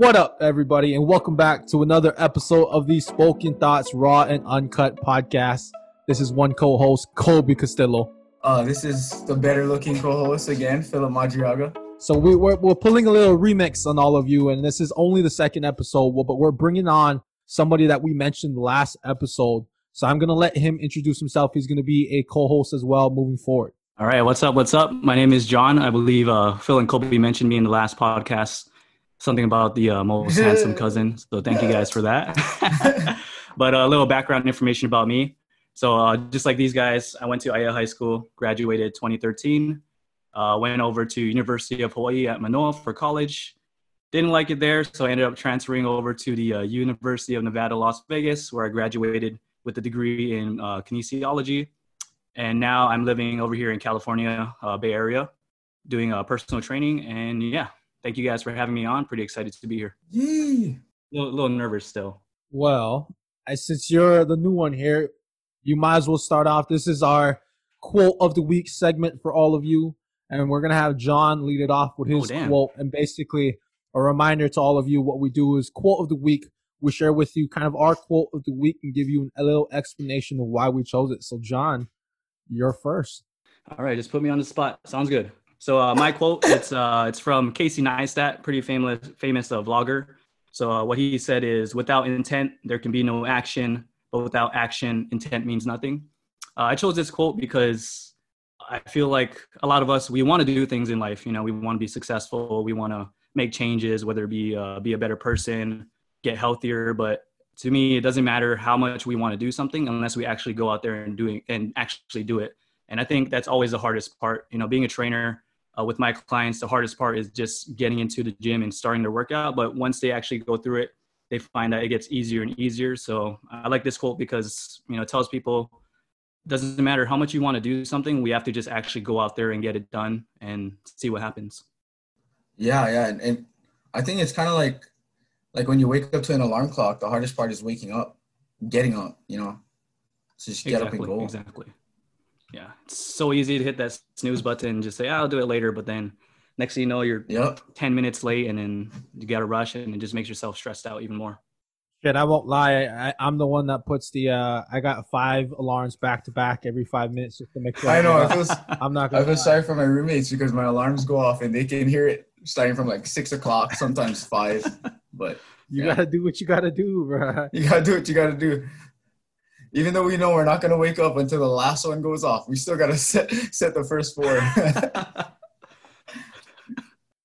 What up, everybody, and welcome back to another episode of the Spoken Thoughts Raw and Uncut podcast. This is one co-host, Kolby Castillo. Uh, this is the better looking co-host again, Phillip Madriaga. So we, we're we're pulling a little remix on all of you, and this is only the second episode, but we're bringing on somebody that we mentioned last episode. So I'm gonna let him introduce himself. He's gonna be a co-host as well moving forward. All right, what's up? What's up? My name is John. I believe uh, Phil and Kolby mentioned me in the last podcast something about the uh, most handsome cousin. So thank you guys for that. but uh, a little background information about me. So uh, just like these guys, I went to Aiea High School, graduated 2013, uh, went over to University of Hawaii at Manoa for college. Didn't like it there, so I ended up transferring over to the uh, University of Nevada, Las Vegas, where I graduated with a degree in uh, kinesiology. And now I'm living over here in California, Bay Area, doing personal training. And yeah, thank you guys for having me on. Pretty excited to be here. Yee. A little, little nervous still. Well, since you're the new one here, you might as well start off. This is our quote of the week segment for all of you. And we're going to have John lead it off with oh, his oh, quote. And basically, a reminder to all of you what we do is quote of the week. We share with you kind of our quote of the week and give you a little explanation of why we chose it. So, John, you're first. All right, just put me on the spot. Sounds good. So uh, my quote, it's uh, it's from Casey Neistat, pretty famous famous uh, vlogger. So uh, what he said is, without intent, there can be no action, but without action, intent means nothing. Uh, I chose this quote because I feel like a lot of us we want to do things in life. You know, we want to be successful, we want to make changes, whether it be uh, be a better person, get healthier. But to me, it doesn't matter how much we want to do something unless we actually go out there and doing and actually do it. And I think that's always the hardest part. You know, being a trainer uh, with my clients, the hardest part is just getting into the gym and starting their workout. But once they actually go through it, they find that it gets easier and easier. So I like this quote because you know it tells people doesn't matter how much you want to do something, we have to just actually go out there and get it done and see what happens. Yeah, yeah, and, and I think it's kind of like like when you wake up to an alarm clock. The hardest part is waking up, getting up. You know, so just get exactly, up and go. Exactly yeah, it's so easy to hit that snooze button and just say, oh, I'll do it later. But then next thing you know, you're yep. 10 minutes late and then you got to rush and it just makes yourself stressed out even more. Shit, I won't lie. I, am the one that puts the. uh I got five alarms back to back every five minutes just to make sure. I know. I feel, I'm not. I feel sorry for my roommates because my alarms go off and they can hear it starting from like six o'clock, sometimes five. But you yeah. gotta do what you gotta do, bro. You gotta do what you gotta do even though we know we're not going to wake up until the last one goes off, we still got to set set the first four.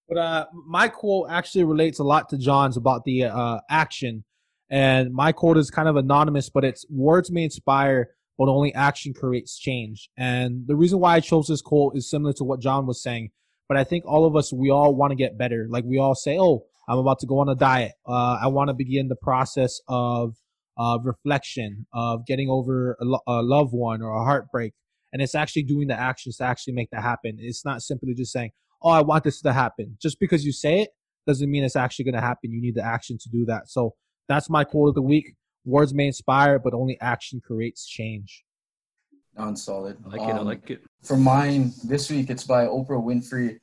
but uh, my quote actually relates a lot to John's about the uh, action, and my quote is kind of anonymous, but it's words may inspire, but only action creates change. And the reason why I chose this quote is similar to what John was saying. But I think all of us, we all want to get better. Like we all say, "Oh, I'm about to go on a diet. Uh, I want to begin the process of of reflection, of getting over a, lo- a loved one or a heartbreak. And it's actually doing the actions to actually make that happen. It's not simply just saying, oh, I want this to happen. Just because you say it doesn't mean it's actually going to happen. You need the action to do that. So that's my quote of the week. Words may inspire, but only action creates change. On solid. I like um, it. I um, like it. For mine, this week it's by Oprah Winfrey.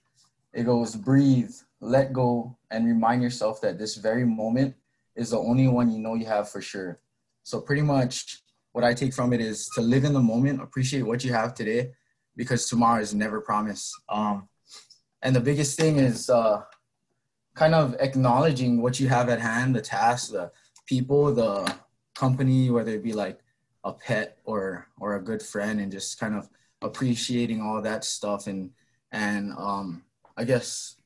It goes, breathe, let go, and remind yourself that this very moment is the only one you know you have for sure. So pretty much what I take from it is to live in the moment, appreciate what you have today, because tomorrow is never promised. Um, and the biggest thing is uh, kind of acknowledging what you have at hand, the tasks, the people, the company, whether it be like a pet or or a good friend, and just kind of appreciating all that stuff and and um, I guess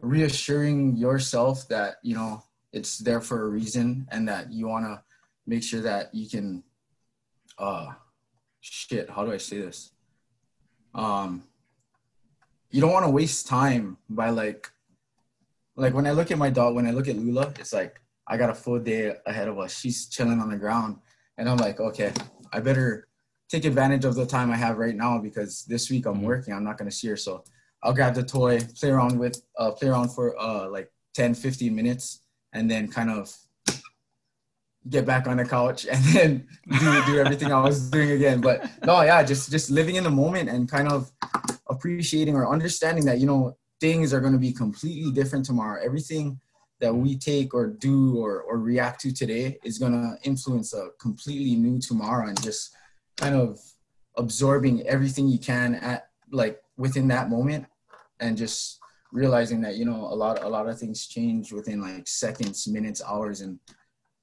reassuring yourself that you know it's there for a reason and that you want to make sure that you can uh shit how do i say this? Um you don't want to waste time by like like when i look at my dog when i look at lula it's like i got a full day ahead of us. She's chilling on the ground. And i'm like okay i better take advantage of the time i have right now because this week i'm mm-hmm. working. I'm not going to see her. So i'll grab the toy play around with uh play around for uh like 10 15 minutes and then kind of get back on the couch and then do, do everything I was doing again. But no, yeah, just just living in the moment and kind of appreciating or understanding that you know things are going to be completely different tomorrow. Everything that we take or do or, or react to today is going to influence a completely new tomorrow and just kind of absorbing everything you can at like within that moment and just realizing that you know a lot a lot of things change within like seconds minutes hours and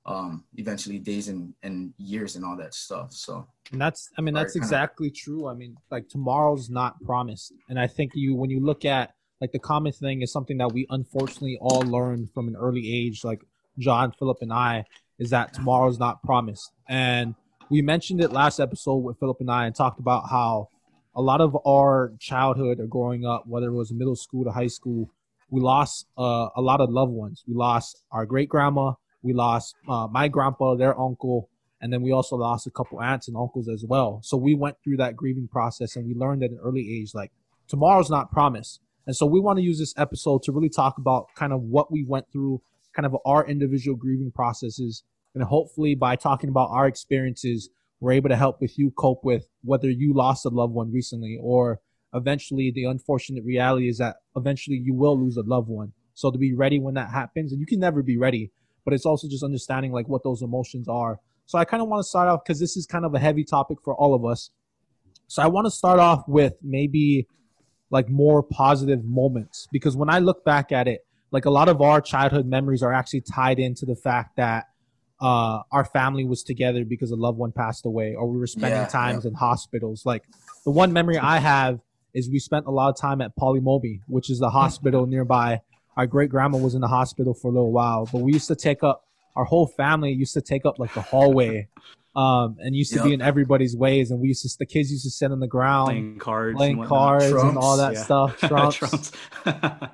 um eventually days and and years and all that stuff so And that's, I mean, that's exactly true. I mean, like tomorrow's not promised, and I think you, when you look at like the common thing, is something that we unfortunately all learned from an early age, like John, Phillip, and I, is that tomorrow's not promised. And we mentioned it last episode with Phillip and I, and talked about how a lot of our childhood or growing up, whether it was middle school to high school, we lost uh, a lot of loved ones. We lost our great grandma. We lost uh, my grandpa, their uncle, and then we also lost a couple aunts and uncles as well. So we went through that grieving process, and we learned at an early age like tomorrow's not promised. And so we want to use this episode to really talk about kind of what we went through, kind of our individual grieving processes, and hopefully by talking about our experiences, we're able to help with you cope with whether you lost a loved one recently or eventually the unfortunate reality is that eventually you will lose a loved one. So to be ready when that happens, and you can never be ready, but it's also just understanding like what those emotions are. So I kind of want to start off because this is kind of a heavy topic for all of us. So I want to start off with maybe like more positive moments because when I look back at it, like a lot of our childhood memories are actually tied into the fact that uh, our family was together because a loved one passed away or we were spending Yeah, times in hospitals. Like the one memory I have is we spent a lot of time at Pali Momi, which is the hospital nearby. Our great grandma was in the hospital for a little while, but we used to take up our whole family used to take up like the hallway, um, and used to be in everybody's ways. And we used to the kids used to sit on the ground playing cards, playing and cards whatnot. and all that Yeah. stuff. Trumps. Trumps.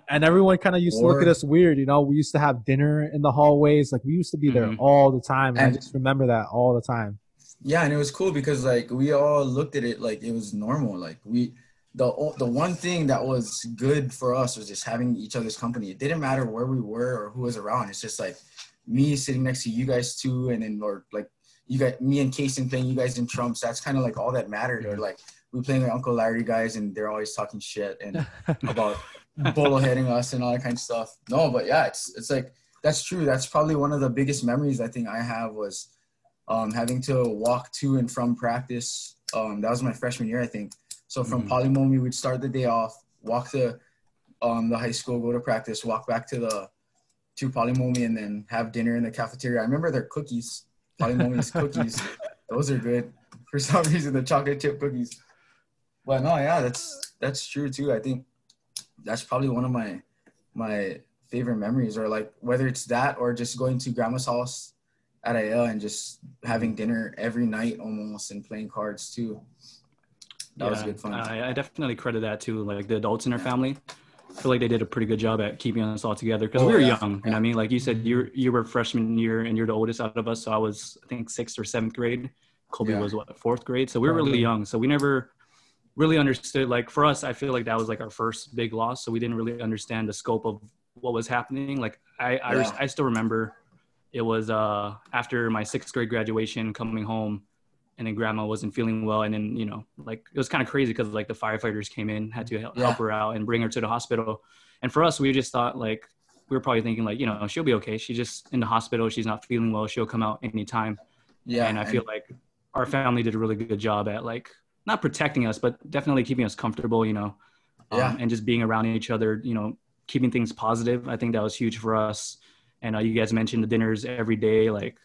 And everyone kind of used to look at us weird, you know. We used to have dinner in the hallways, like we used to be there Mhm. all the time. And I just remember that all the time. Yeah, and it was cool because like we all looked at it like it was normal. Like we, the the one thing that was good for us was just having each other's company. It didn't matter where we were or who was around. It's just like me sitting next to you guys too, and then or like you got me and Kason playing you guys in trumps. That's kind of like all that mattered. Or like we playing with Uncle Larry guys, and they're always talking shit and about bullheading us and all that kind of stuff. No, but yeah, it's it's like that's true. That's probably one of the biggest memories I think I have was um, having to walk to and from practice. Um, that was my freshman year, I think. So from Mhm. Pali Momi, we'd start the day off, walk to um, the high school, go to practice, walk back to the to Pali Momi, and then have dinner in the cafeteria. I remember their cookies, Cookies. Those are good for some reason. The chocolate chip cookies. But no, yeah, that's that's true too. I think that's probably one of my my favorite memories, or like whether it's that or just going to grandma's house at AL and just having dinner every night almost and playing cards too. That was good fun. I, I definitely credit that to like the adults in our family. I feel like they did a pretty good job at keeping us all together because Oh, we were yeah. young. You know what I mean? Like you said, you you were freshman year and you're the oldest out of us. So I was I think sixth or seventh grade. Kolby Yeah. was what fourth grade. So we were really young. So we never really understood. Like for us, I feel like that was like our first big loss. So we didn't really understand the scope of what was happening. Like I I, Yeah. I still remember it was uh after my sixth grade graduation coming home and then grandma wasn't feeling well. And then you know like it was kind of crazy because like the firefighters came in had to help, Yeah. help her out and bring her to the hospital. And for us we just thought like we were probably thinking like you know she'll be okay. She's just in the hospital she's not feeling well she'll come out anytime. Yeah, and i feel like our family did a really good job at like not protecting us but definitely keeping us comfortable you know um, Yeah. and just being around each other you know keeping things positive. I think that was huge for us. And uh, you guys mentioned the dinners every day like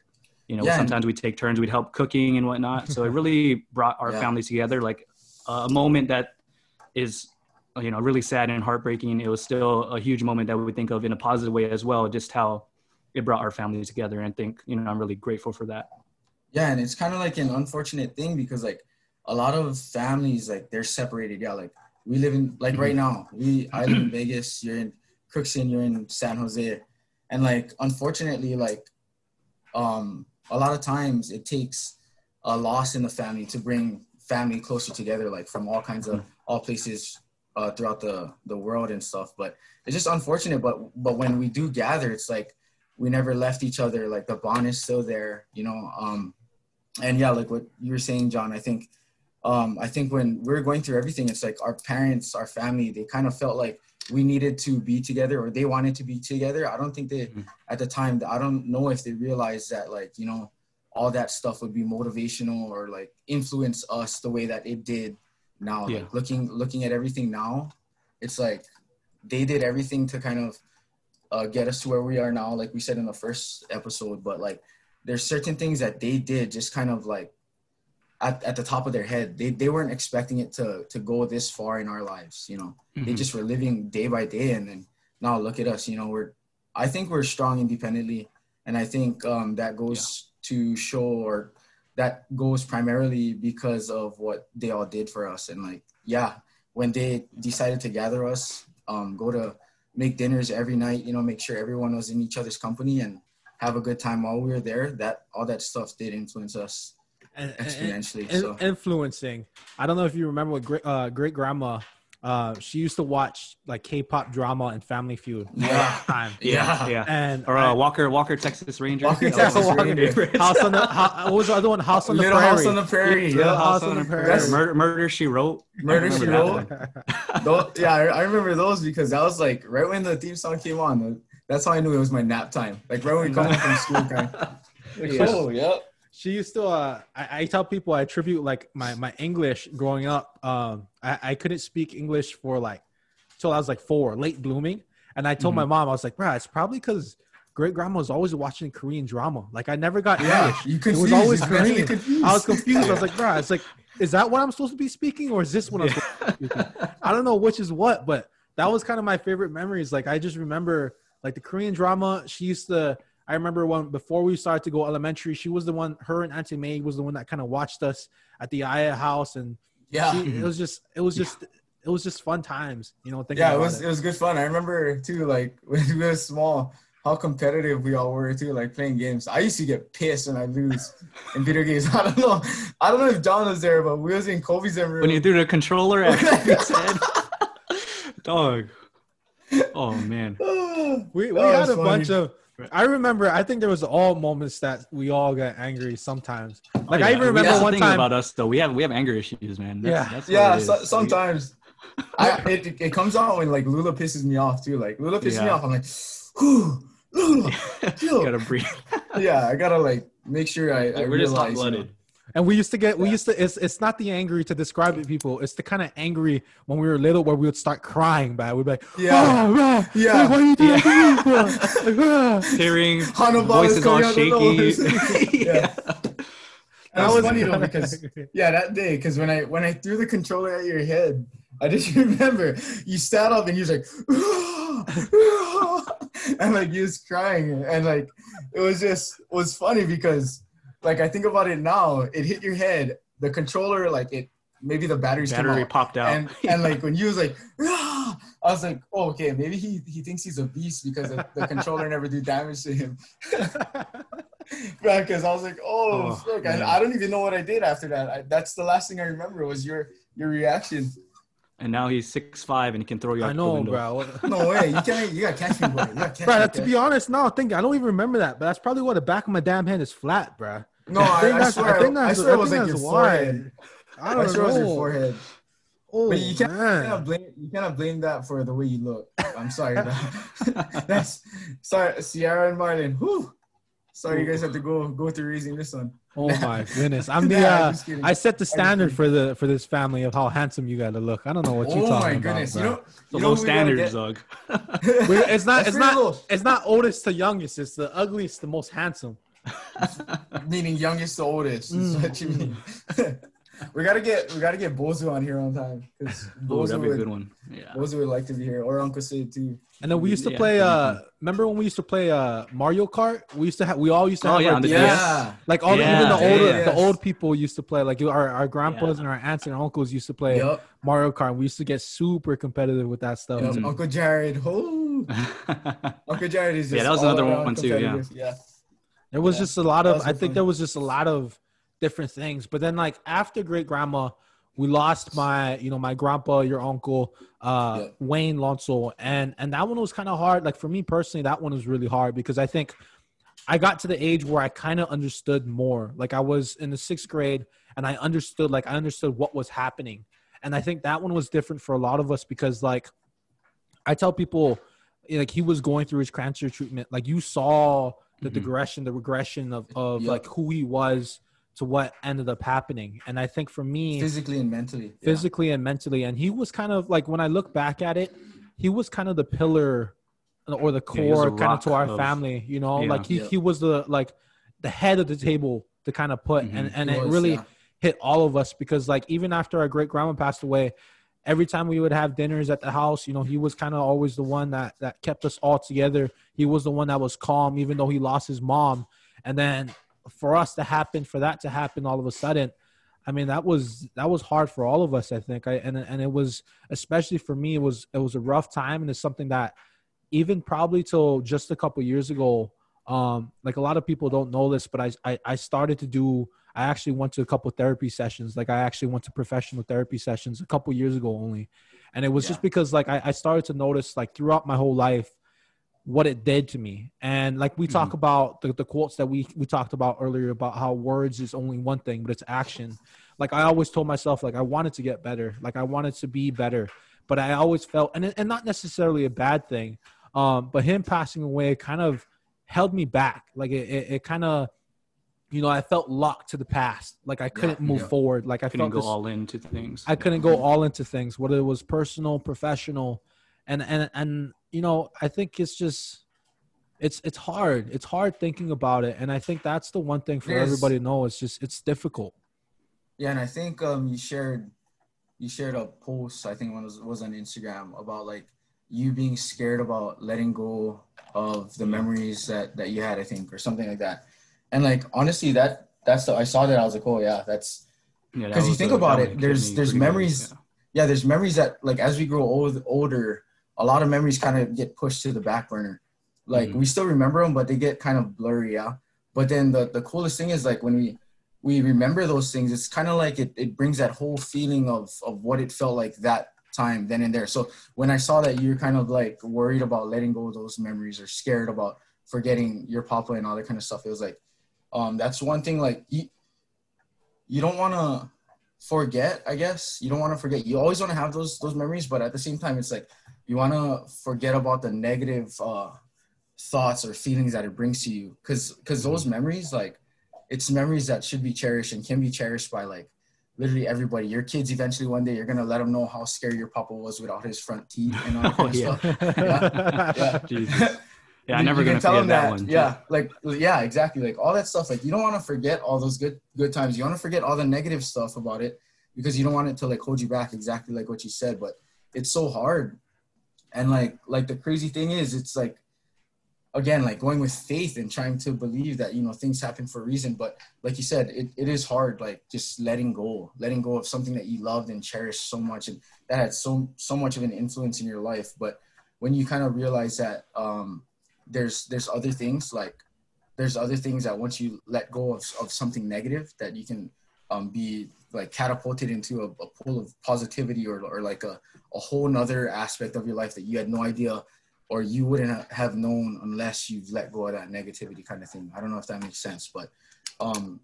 you know Yeah, sometimes we'd take turns we'd help cooking and whatnot so it really brought our Yeah. families together like a moment that is you know really sad and heartbreaking it was still a huge moment that we think of in a positive way as well just how it brought our families together and I think you know i'm really grateful for that Yeah, and it's kind of like an unfortunate thing because like a lot of families like they're separated. Yeah, like we live in like right now. We I live in Vegas. You're in Crookston. You're in San Jose, and like unfortunately, like um a lot of times it takes a loss in the family to bring family closer together, like from all kinds of all places uh, throughout the the world and stuff. But it's just unfortunate. But but when we do gather, it's like we never left each other. Like the bond is still there, you know. Um, and yeah, like what you were saying, John. I think, um, I think when we're going through everything, it's like our parents, our family, they kind of felt like we needed to be together or they wanted to be together. I don't think they Mhm. at the time. I don't know if they realized that like you know all that stuff would be motivational or like influence us the way that it did now. Yeah. Like looking looking at everything now, it's like they did everything to kind of uh, get us to where we are now, like we said in the first episode. But like, there's certain things that they did just kind of like at, at the top of their head. They they weren't expecting it to to go this far in our lives. You know, they Mhm. just were living day by day, and then now look at us. You know, we're I think we're strong independently, and I think um, that goes to show or that goes primarily because of what they all did for us. And like, yeah, when they decided to gather us, um, go to make dinners every night, you know, make sure everyone was in each other's company and have a good time while we were there. That all that stuff did influence us exponentially. in- so influencing. I don't know if you remember what great uh, great grandma. Uh, she used to watch like K-pop drama and Family Feud. all Yeah. the time. Yeah, Yeah. yeah. And Or uh, I- Walker, Walker, Texas Ranger. Walker, That Texas one of my Ranger. House on the how, what was the other one? House on the Little Prairie. House on the Prairie. Little Yeah. House on the Prairie. Murder, Murder She Wrote. Murder She Wrote. Those, yeah, I, I remember those because that was like right when the theme song came on. That's how I knew it was my nap time. Like right when we come home from school, kind. Yeah. Oh, yep. She used to. Uh, I, I tell people I attribute like my my English growing up. Um, I, I couldn't speak English for like till I was like four, late blooming. And I told my mom, I was like, "Bro, it's probably because great grandma was always watching Korean drama. Like I never got Yeah, English. you It was always Korean. confused. I was confused. I was like, bro, it's like, is that what I'm supposed to be speaking, or is this what I'm supposed to be speaking? I don't know which is what, but that was kind of my favorite memories. Like I just remember like the Korean drama. She used to. I remember when before we started to go elementary, she was the one. Her and Auntie May was the one that kind of watched us at the Aiea house, and yeah. she, it mm-hmm. was just, it was just, it was just fun times. You know, thinking yeah, it was it was good fun. I remember too, like when we were small, how competitive we all were too, like playing games. I used to get pissed when I lose in video games. I don't know. I don't know if John was there, but we was in Kolby's room. When you threw the controller at his head. Dog. Oh, man. We, we That had a funny. bunch of. I remember. I think there was all moments that we all got angry sometimes. Oh, like Oh, I even remember That's the one thing time. about us, though. We have we have anger issues, man. That's, Yeah. That's yeah, so, sometimes. I it, it comes out when like Lula pisses me off too. Like Lula pisses me off. I'm like, whew, Lula. chill. gotta breathe. yeah, I gotta like make sure I, I We're just hot realize. you know. Blooded. And we used to get, we used to, it's, it's not the angry to describe it, people. It's the kind of angry when we were little where we would start crying, but we'd be like, Yeah. oh, rah, Yeah. like, what are you doing to me, bro? Like, rah." Tearing, Hannibal voice is is all coming out of the shaky. nose. yeah. That was funny though because yeah, that day because when I when I threw the controller at your head, I just remember you sat up and you was like, and like you was crying and like it was just it was funny because like I think about it now, it hit your head, the controller like it maybe the batteries came Battery out. popped out. And, and like when you was like, "Ah," I was like, oh, okay, maybe he, he thinks he's a beast because the, the controller never do damage to him. Because I was like, oh, Oh, fuck, man. I, I don't even know what I did after that. I, that's the last thing I remember was your your reaction. and now he's six five and he can throw you out I the know, window. bro. No way, you can't. You gotta catch me, bro. You gotta catch Bro, me. to be honest, no, I think I don't even remember that, but that's probably why the back of my damn hand is flat, bro. No, I I, think I that's- swear, I think I, swear I it was think like your why. forehead. I I, don't swear it was your forehead. Oh, But you can't, you cannot blame you cannot blame that for the way you look. I'm sorry. That's sorry, Sierra and Marlon. Whew. Sorry, you guys have to go go through raising this one. Oh my goodness! I'm the Nah, I'm uh, just kidding. I set the standard for the for this family of how handsome you gotta look. I don't know what you're oh talking about. Oh my goodness! bro. You know, The you know low who standards, get? Zug. It's not it's not low. it's not oldest to youngest. It's the ugliest to most handsome. meaning youngest to oldest. Is Mm. what you mean. we gotta get we gotta get Bozu on here on time because Oh, Bozu that'd be a good one. Yeah. Bozu would like to be here or Uncle Sid too. And then we used to Yeah, play. that'd Uh, remember when we used to play uh Mario Kart? We used to have. We all used to Oh, have. yeah, the Yeah, Like all the, even the older yeah. the old people used to play. Like our our grandpas Yeah. and our aunts and uncles used to play yep. Mario Kart. We used to get super competitive with that stuff. yep. Mhm. Uncle Jared. Oh, Uncle Jared is just Yeah, that was another one too, yeah. Yeah. There was Yeah, just a lot of. I think fun. there was just a lot of different things. But then, like after great grandma, we lost my, you know, my grandpa, your uncle, uh, Yeah. Wayne Lonsel, and and that one was kind of hard. Like for me personally, that one was really hard because I think I got to the age where I kind of understood more. Like I was in the sixth grade, and I understood. Like I understood what was happening, and I think that one was different for a lot of us because like. I tell people like he was going through his cancer treatment. Like you saw the Mhm. digression, the regression of of Yep. like who he was to what ended up happening. And I think for me, physically and mentally. Yeah. physically and mentally, and he was kind of like when I look back at it, he was kind of the pillar or the Yeah, core a kind of to our of- family. You know, Yeah. like he he was the like the head of the table to kind of put, Mhm. and and it was, really yeah. hit all of us because like even after our great grandma passed away every time we would have dinners at the house you know he was kind of always the one that that kept us all together. He was the one that was calm even though he lost his mom. And then for us to happen for that to happen all of a sudden i mean that was that was hard for all of us i think. I and and it was especially for me it was it was a rough time. And it's something that even probably till just a couple years ago um like a lot of people don't know this but I, I i started to do i actually went to a couple therapy sessions. Like i actually went to professional therapy sessions a couple years ago only. And it was Yeah. just because like I, I started to notice like throughout my whole life what it did to me. And like we talk about the, the quotes that we we talked about earlier about how words is only one thing but it's action. Like i always told myself like i wanted to get better. Like i wanted to be better. But i always felt and, and not necessarily a bad thing um but him passing away kind of held me back. Like it, it, it kind of you know i felt locked to the past like i couldn't move yeah. forward like i couldn't felt go this, all into things. I couldn't go all into things, whether it was personal, professional, and and and you know, I think it's just it's it's hard. It's hard thinking about it, and I think that's the one thing for is. everybody to know. It's just it's difficult. Yeah, and I think um you shared you shared a post I think it was was on Instagram about like you being scared about letting go of the memories that that you had I think or something like that. And like honestly that that's the I saw that I was like oh yeah that's Yeah, that 'cause you think about it, there's- there's good, memories- yeah. yeah there's memories that like as we grow old older a lot of memories kind of get pushed to the back burner. Like Mhm. we still remember them but they get kind of blurry yeah. But then the the coolest thing is like when we we remember those things, it's kind of like it, it brings that whole feeling of of what it felt like that time then and there. So when I saw that you're kind of like worried about letting go of those memories or scared about forgetting your papa and all that kind of stuff, it was like um that's one thing like you you don't want to forget, I guess. You don't want to forget. You always want to have those those memories, but at the same time it's like you want to forget about the negative uh thoughts or feelings that it brings to you cuz cuz those memories like it's memories that should be cherished and can be cherished by like literally everybody. Your kids eventually one day you're gonna let them know how scary your papa was without his front teeth and all that Oh, yeah. stuff. Yeah. Jesus. Yeah, You- never you gonna tell forget them that, one. Yeah, like yeah, exactly. Like all that stuff. Like you don't want to forget all those good good times. You want to forget all the negative stuff about it because you don't want it to like hold you back. Exactly like what you said. But it's so hard. And like like the crazy thing is, it's like again like going with faith and trying to believe that you know things happen for a reason. But like you said, it, it is hard. Like just letting go, letting go of something that you loved and cherished so much, and that had so so much of an influence in your life. But when you kind of realize that um there's there's other things like there's other things that once you let go of, of something negative that you can um, be like catapulted into a, a pool of positivity or, or like a, a whole nother aspect of your life that you had no idea or you wouldn't have known unless you've let go of that negativity kind of thing. I don't know if that makes sense but um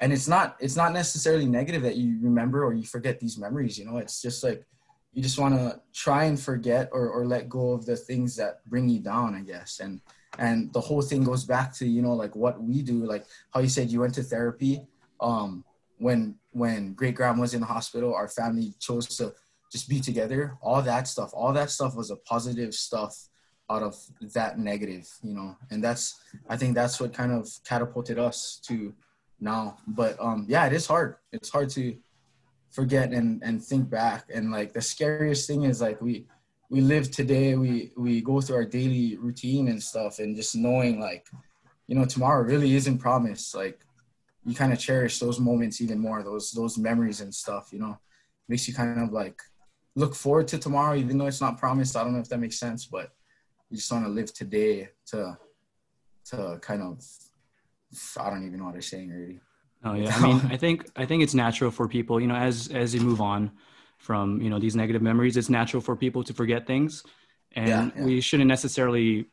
and it's not it's not necessarily negative that you remember or you forget these memories you know? It's just like you just want to try and forget or, or let go of the things that bring you down i guess. And and the whole thing goes back to you know like what we do like how you said you went to therapy um when when great grandma was in the hospital our family chose to just be together. All that stuff all that stuff was a positive stuff out of that negative you know? And that's i think that's what kind of catapulted us to now. But um yeah it is hard. It's hard to forget and and think back. And like the scariest thing is like we we live today we we go through our daily routine and stuff and just knowing like you know tomorrow really isn't promised. Like you kind of cherish those moments even more those those memories and stuff you know? Makes you kind of like look forward to tomorrow even though it's not promised. I don't know if that makes sense but you just want to live today to to kind of i don't even know what they're saying really Oh yeah. I mean, I think I think it's natural for people, you know, as as you move on from, you know, these negative memories, it's natural for people to forget things. And Yeah, yeah. we shouldn't necessarily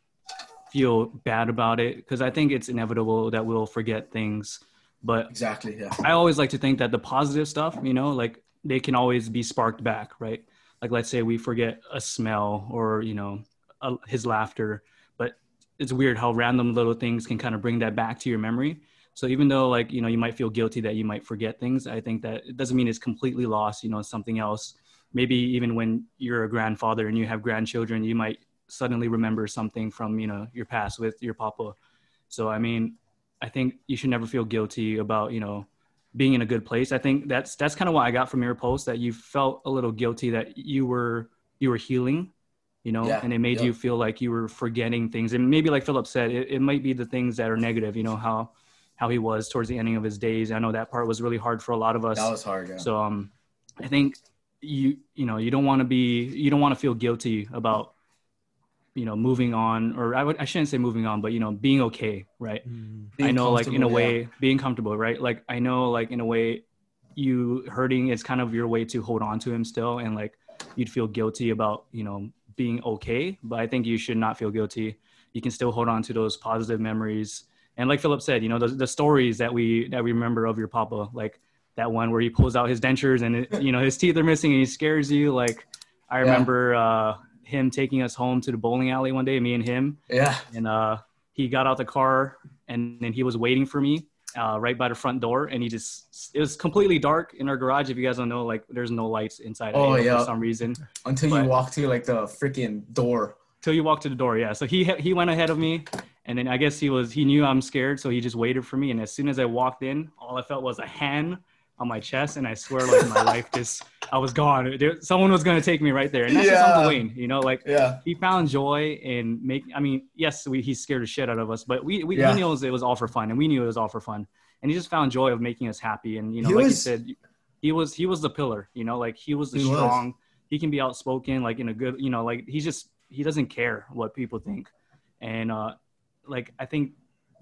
feel bad about it because I think it's inevitable that we'll forget things. But exactly yeah I always like to think that the positive stuff, you know, like they can always be sparked back, right? like let's say we forget a smell or you know a, his laughter but it's weird how random little things can kind of bring that back to your memory so even though like you know you might feel guilty that you might forget things i think that it doesn't mean it's completely lost you know something else. Maybe even when you're a grandfather and you have grandchildren you might suddenly remember something from you know your past with your papa. So i mean i think you should never feel guilty about you know being in a good place. I think that's that's kind of what i got from your post that you felt a little guilty that you were you were healing you know Yeah, and it made yeah. you feel like you were forgetting things. And maybe like phillip said it, it might be the things that are negative you know how how he was towards the ending of his days i know that part was really hard for a lot of us That was hard. Yeah. so um, I think you you know you don't want to be you don't want to feel guilty about you know moving on or I would I shouldn't say moving on but you know being okay right Mm. I know like in a way yeah. being comfortable right like I know like in a way you hurting is kind of your way to hold on to him still and like you'd feel guilty about you know being okay but I think you should not feel guilty you can still hold on to those positive memories and like Phillip said you know the, the stories that we that we remember of your papa like that one where he pulls out his dentures and it, you know his teeth are missing and he scares you like I Yeah. remember uh him taking us home to the bowling alley one day me and him Yeah. and uh, he got out the car and then he was waiting for me uh, right by the front door and he just it was completely dark in our garage if you guys don't know like there's no lights inside Oh, yeah. for some reason Until you walk to like the freaking door. till you walk to the door yeah so he he went ahead of me and then i guess he was he knew i'm scared so he just waited for me. And as soon as i walked in all i felt was a hand on my chest. And i swear like my life just i was gone. Someone was going to take me right there. And that's just Yeah. uncle wayne you know like Yeah. he found joy in make i mean yes we, he scared the shit out of us but we, we Yeah. he knows it was all for fun. And we knew it was all for fun. And he just found joy of making us happy. And you know He like you said he was he was the pillar you know like he was the He was. strong. He can be outspoken like in a good you know like he just he doesn't care what people think. And uh like i think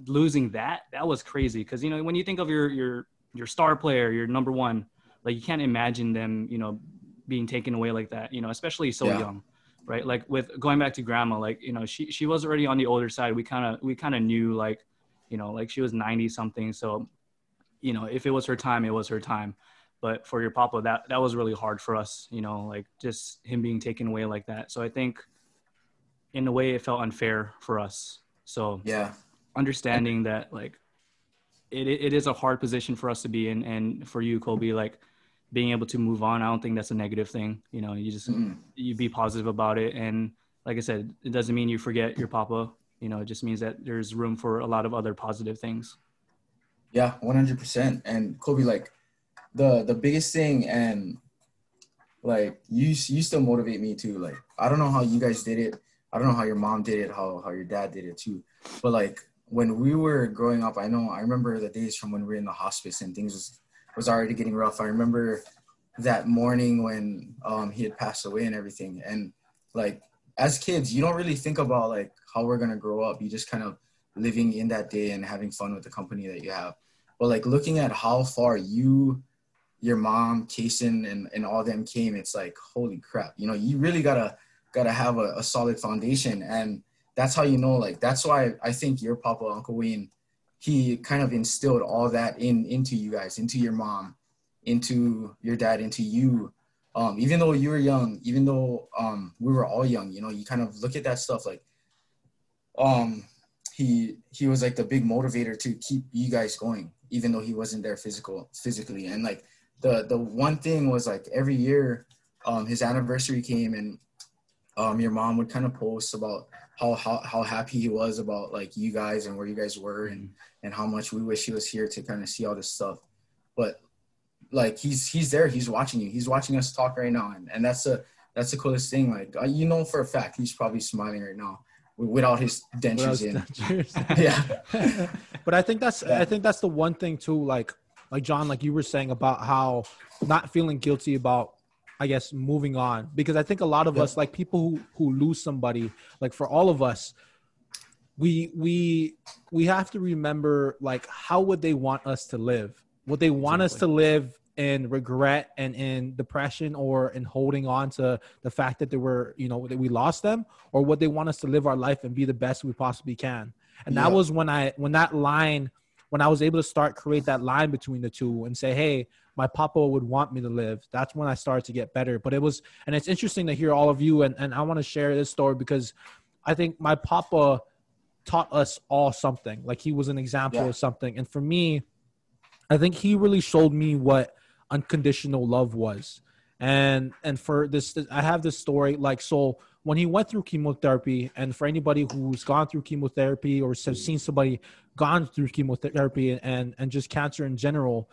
losing that that was crazy. Because you know when you think of your your your star player your number one like you can't imagine them you know being taken away like that you know especially so Yeah. young right? Like with going back to grandma like you know she she was already on the older side. We kind of we kind of knew like you know like she was 90 something so you know if it was her time it was her time. But for your papa that that was really hard for us you know like just him being taken away like that. So i think in a way it felt unfair for us so Yeah. understanding that like it, it is a hard position for us to be in and for you kolby like being able to move on i don't think that's a negative thing you know you just Mm-mm. you be positive about it and like i said it doesn't mean you forget your papa you know it just means that there's room for a lot of other positive things Yeah, one hundred percent. And Kolby, like the the biggest thing, and like you you still motivate me too. Like I don't know how you guys did it. I don't know how your mom did it. How how your dad did it too. But like when we were growing up, I know I remember the days from when we were in the hospice and things was was already getting rough. I remember that morning when um he had passed away and everything. And like as kids, you don't really think about like how we're gonna grow up. You just kind of living in that day and having fun with the company that you have. But like looking at how far you, your mom, Kason, and, and all them came, it's like holy crap. You know, you really gotta gotta have a, a solid foundation. And that's how you know, like that's why I think your papa, Uncle Wayne, he kind of instilled all that in into you guys, into your mom, into your dad, into you. Um, even though you were young, even though um, we were all young, you know, you kind of look at that stuff like um he he was like the big motivator to keep you guys going even though he wasn't there physical physically and like the the one thing was like every year um his anniversary came and um your mom would kind of post about how how, how happy he was about like you guys and where you guys were and and how much we wish he was here to kind of see all this stuff but like he's he's there he's watching you he's watching us talk right now and, and that's a that's the coolest thing like uh, you know for a fact he's probably smiling right now wi- without his dentures in Yeah. but I think that's Yeah. I think that's the one thing too. Like like John, like you were saying about how not feeling guilty about I guess moving on. Because I think a lot of Yeah. us like people who who lose somebody like for all of us we we we have to remember like how would they want us to live? Would they want us to live in regret and in depression or in holding on to the fact that they were you know that we lost them? Or would they want us to live our life and be the best we possibly can? And that was when i when that line when I was able to start create that line between the two and say, hey, my papa would want me to live. That's when I started to get better. But it was, and it's interesting to hear all of you. And, and I want to share this story because I think my papa taught us all something. Like he was an example Yeah. of something. And for me, I think he really showed me what unconditional love was. And and for this, I have this story. Like so, when he went through chemotherapy, and for anybody who's gone through chemotherapy or has seen somebody gone through chemotherapy and and just cancer in general,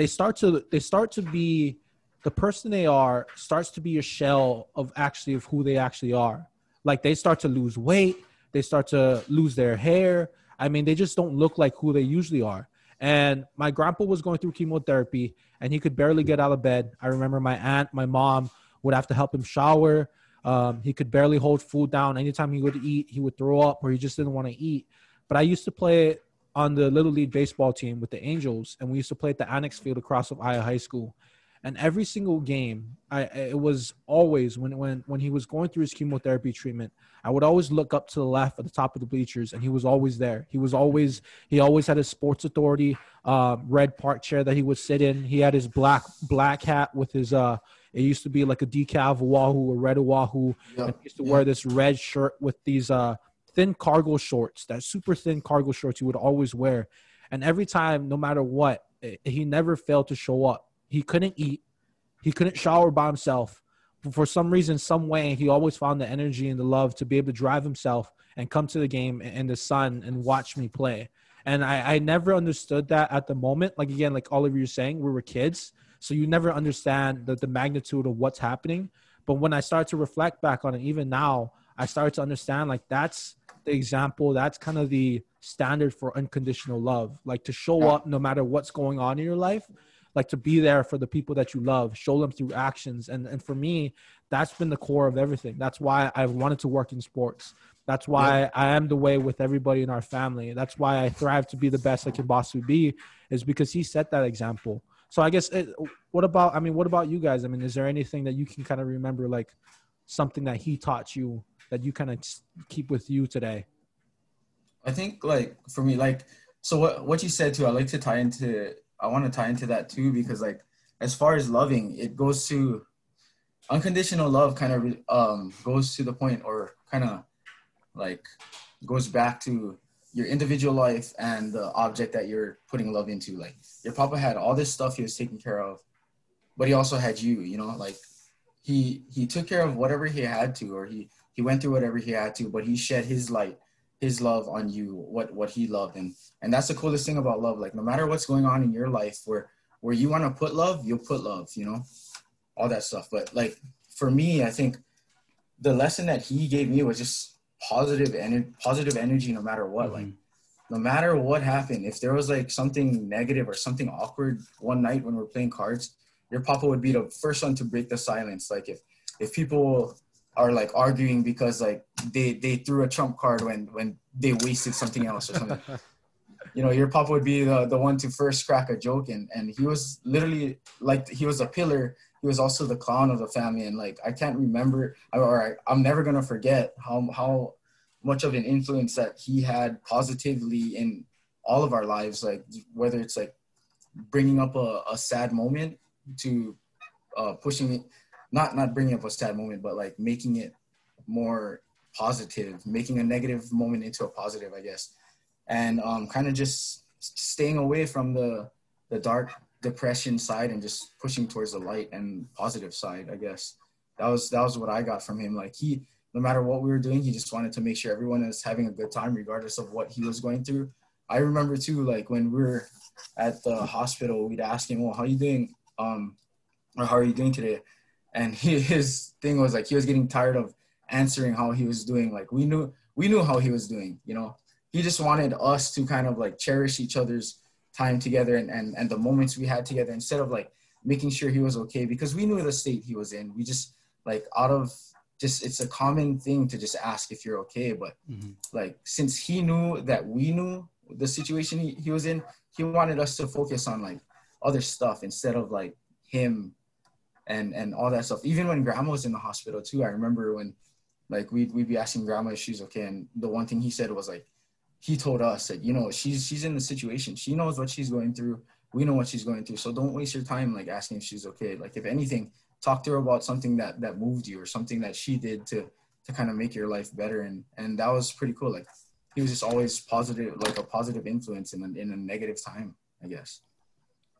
they start to they start to be the person they are starts to be a shell of actually of who they actually are. Like they start to lose weight, they start to lose their hair. I mean, they just don't look like who they usually are. And my grandpa was going through chemotherapy and he could barely get out of bed. I remember my aunt, my mom would have to help him shower. Um, he could barely hold food down. Anytime he would eat, he would throw up or he just didn't want to eat. But I used to play on the Little League baseball team with the Angels, and we used to play at the Annex Field across from Aiea High School. And every single game, I it was always when when when he was going through his chemotherapy treatment, I would always look up to the left at the top of the bleachers, and he was always there. He was always he always had his Sports Authority um, red park chair that he would sit in. He had his black black hat with his uh. It used to be like a decal of Oahu, a red Oahu. Yeah. And he used to wear this red shirt with these uh thin cargo shorts, that super thin cargo shorts he would always wear. And every time, no matter what, eh, he never failed to show up. He couldn't eat, he couldn't shower by himself. For some reason, some way, he always found the energy and the love to be able to drive himself and come to the game in the sun and watch me play. And I, I never understood that at the moment. Like again, like all of you are saying, we were kids, so you never understand the, the magnitude of what's happening. But when I start to reflect back on it, even now, I started to understand like that's the example. That's kind of the standard for unconditional love. Like to show Yeah. up no matter what's going on in your life, like to be there for the people that you love, show them through actions. And and for me, that's been the core of everything. That's why I've wanted to work in sports. That's why I am the way with everybody in our family. That's why I thrive to be the best I can possibly be, is because he set that example. So I guess, it, what about? I mean, what about you guys? I mean, is there anything that you can kind of remember, like something that he taught you that you kind of keep with you today? I think like for me, like so what what you said too, I like to tie into I want to tie into that too because like as far as loving, it goes to unconditional love kind of um goes to the point or kind of like goes back to your individual life and the object that you're putting love into. Like your papa had all this stuff he was taking care of, but he also had you, you know, like he he took care of whatever he had to or he he went through whatever he had to, but he shed his light his love on you what what he loved. And and that's the coolest thing about love. Like no matter what's going on in your life where where you want to put love you'll put love you know? All that stuff. But like for me i think the lesson that he gave me was just positive and positive energy no matter what. Mm-hmm. Like no matter what happened if there was like something negative or something awkward one night when we're playing cards your papa would be the first one to break the silence. Like if if people are like arguing because like they they threw a trump card when when they wasted something else or something. You know your papa would be the, the one to first crack a joke and and he was literally like he was a pillar. He was also the clown of the family and like i can't remember or I, i'm never gonna forget how how much of an influence that he had positively in all of our lives like whether it's like bringing up a, a sad moment to uh, pushing it not not bringing up a sad moment but like making it more positive making a negative moment into a positive i guess. And um, kind of just staying away from the the dark depression side and just pushing towards the light and positive side i guess. That was that was what i got from him. Like he no matter what we were doing he just wanted to make sure everyone is having a good time regardless of what he was going through. I remember too like when we were at the hospital we'd ask him well how you doing? Um or how are you doing today and he, his thing was like he was getting tired of answering how he was doing. Like we knew we knew how he was doing you know? He just wanted us to kind of like cherish each other's time together and, and and the moments we had together instead of like making sure he was okay because we knew the state he was in. We just like out of just it's a common thing to just ask if you're okay but Mhm. like since he knew that we knew the situation he, he was in he wanted us to focus on like other stuff instead of like him and and all that stuff even when grandma was in the hospital too i remember when like we'd, we'd be asking grandma if she's okay and the one thing he said was like he told us that you know she's she's in the situation. She knows what she's going through. We know what she's going through. So don't waste your time like asking if she's okay. Like if anything, talk to her about something that that moved you or something that she did to to kind of make your life better. And and that was pretty cool. Like he was just always positive, like a positive influence in a, in a negative time, I guess.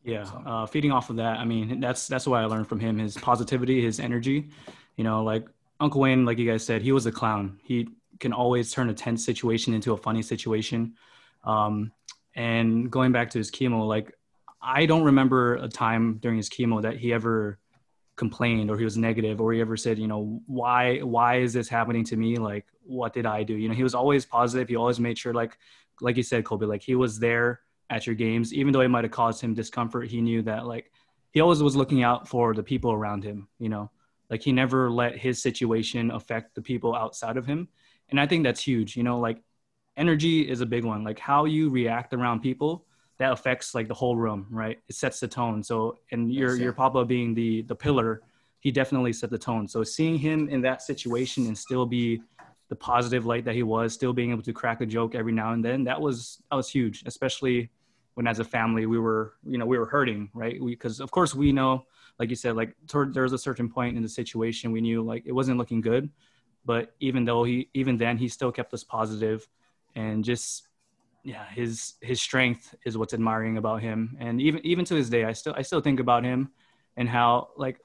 Yeah, uh, feeding off of that, I mean, that's that's what I learned from him: his positivity, his energy. You know, like Uncle Wayne, like you guys said, he was a clown. He can always turn a tense situation into a funny situation. Um, and going back to his chemo, like I don't remember a time during his chemo that he ever complained or he was negative or he ever said, you know, why why is this happening to me? Like, what did I do? You know, he was always positive. He always made sure, like, like you said, Kolby, like he was there at your games, even though it might have caused him discomfort. He knew that, like, he always was looking out for the people around him. You know, like he never let his situation affect the people outside of him. And i think that's huge you know? Like energy is a big one. Like how you react around people that affects like the whole room right? It sets the tone. So and your your papa being the the pillar he definitely set the tone. So seeing him in that situation and still be the positive light that he was still being able to crack a joke every now and then that was that was huge especially when as a family we were you know we were hurting right because of course we know like you said like toward, there was a certain point in the situation we knew like it wasn't looking good but even though he even then he still kept us positive and just yeah his his strength is what's admiring about him and even even to this day i still i still think about him and how like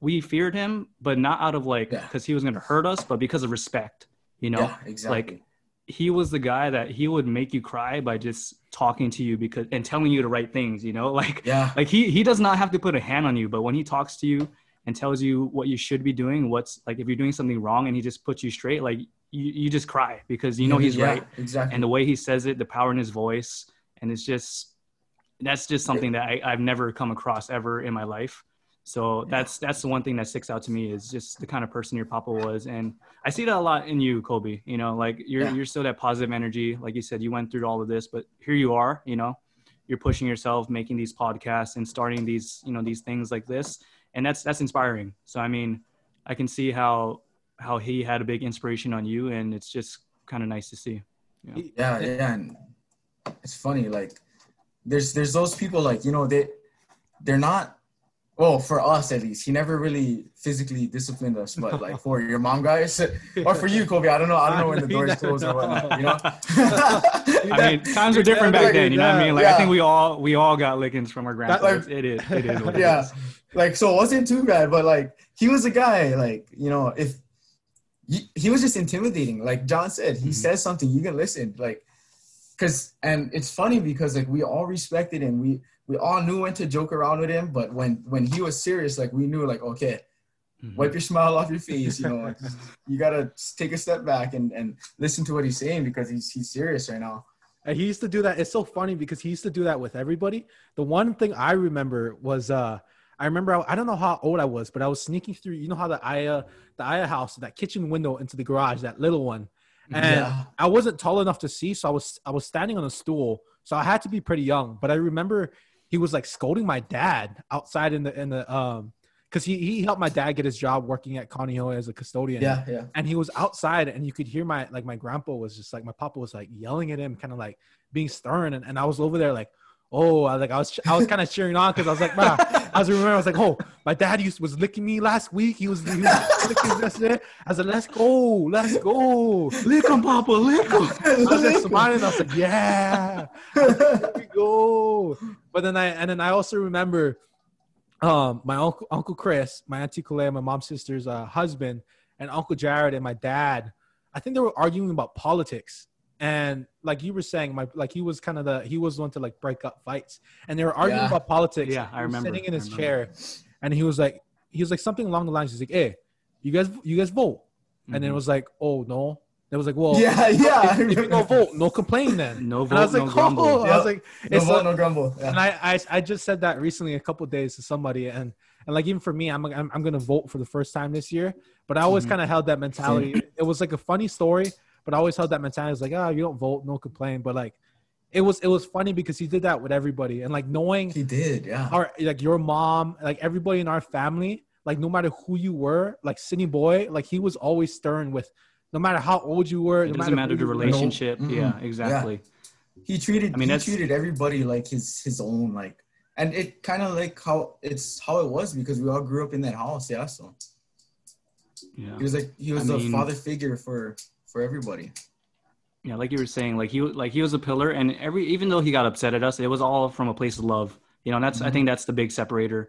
we feared him but not out of like because yeah. he was going to hurt us but because of respect you know yeah, exactly. like he was the guy that he would make you cry by just talking to you because and telling you the right things you know like yeah like he he does not have to put a hand on you but when he talks to you and tells you what you should be doing, what's like if you're doing something wrong and he just puts you straight, like you, you just cry because you know he's yeah, right. Exactly. And the way he says it, the power in his voice, and it's just that's just something that I, I've never come across ever in my life. So that's that's the one thing that sticks out to me is just the kind of person your papa was, and I see that a lot in you, Kolby. You know, like you're yeah. you're still that positive energy. Like you said, you went through all of this, but here you are. You know, you're pushing yourself, making these podcasts and starting these you know these things like this, and that's that's inspiring. So I mean, I can see how how he had a big inspiration on you, and it's just kind of nice to see. Yeah. yeah, yeah, and it's funny. Like, there's there's those people like you know they they're not well for us at least. He never really physically disciplined us but like for your mom guys or for you kobe i don't know. I don't know when the doors close or whatnot you know? I mean times were different back then you know what i mean? Like yeah. i think we all we all got lickings from our grandparents. like, it is it is yeah it is. Like so it wasn't too bad but like he was a guy like you know if he, he was just intimidating. Like john said he mm-hmm. says something you can listen. Like because and it's funny because like we all respected him. We we all knew when to joke around with him but when when he was serious like we knew like okay mm-hmm. wipe your smile off your face you know you gotta take a step back and and listen to what he's saying because he's he's serious right now and he used to do that it's so funny because he used to do that with everybody the one thing i remember was uh I remember I, I, don't know how old I was, but I was sneaking through. You know how the Aiea, the Aiea house, that kitchen window into the garage, that little one, and yeah. I wasn't tall enough to see, so I was I was standing on a stool, so I had to be pretty young. But I remember he was like scolding my dad outside in the in the um because he he helped my dad get his job working at Conneaut as a custodian. Yeah, yeah. And he was outside, and you could hear my like my grandpa was just like my papa was like yelling at him, kind of like being stern, and, and I was over there like oh, I like I was I was kind of cheering on because I was like, man, I was remember I was like, oh, my dad used was licking me last week. He was, he was licking yesterday. I said, let's go, let's go, lick him, Papa, lick him. I was like smiling. I was like, yeah, here we go. But then I and then I also remember, um, my uncle Uncle Chris, my auntie Kalea, my mom's sister's uh, husband, and Uncle Jared and my dad. I think they were arguing about politics. And like you were saying my like he was kind of the he was the one to like break up fights. And they were arguing yeah. about politics. Yeah i remember. sitting in his chair and he was like he was like something along the lines. He's like hey you guys you guys vote. Mm-hmm. and then it was like oh no it was like, well, yeah, yeah. If, if you don't vote, no complain then. No vote, and I was like, no grumble. Oh. I was like, no vote, no grumble. Yeah. And I, I, I just said that recently a couple days to somebody, and and like even for me, I'm I'm, I'm gonna vote for the first time this year. But I always mm-hmm. kind of held that mentality. it was like a funny story but I always held that mentality. It's like, oh, you don't vote, no complain. But like, it was it was funny because he did that with everybody, and like knowing he did, yeah. Our like your mom, like everybody in our family, like no matter who you were, like City Boy, like he was always stern with no matter how old you were, It no doesn't matter who the relationship. Mm-mm. Yeah, exactly. he treated I mean, he treated everybody like his his own like and it kind of like how it's how it was because we all grew up in that house yeah so Yeah. he was like he was I a mean- father figure for for everybody Yeah, like you were saying, like he like he was a pillar, and every even though he got upset at us, it was all from a place of love. You know, and that's I mm-hmm. think that's the big separator.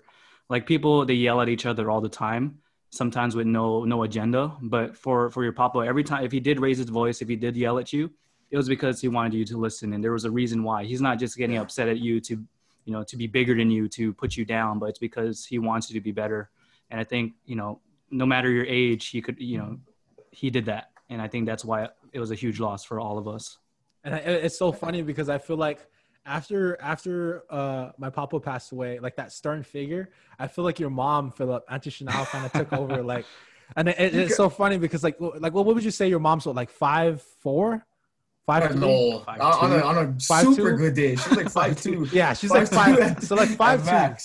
Like people, they yell at each other all the time, sometimes with no no agenda. But for for your papa, every time if he did raise his voice, if he did yell at you, it was because he wanted you to listen, and there was a reason why. He's not just getting upset at you to, you know, to be bigger than you to put you down, but it's because he wants you to be better. And I think you know, no matter your age, he could, you know, he did that, and I think that's why it was a huge loss for all of us. And it's so funny because I feel like after after uh my papa passed away, like that stern figure, I feel like your mom, Phillip, Auntie Chanel, kind of took over. Like, and it, it's so funny because like like what would you say your mom's like five four, five no, Five on, on a, on a Five super two? good day she's like five two Yeah, she's Five like five. at- so like five two.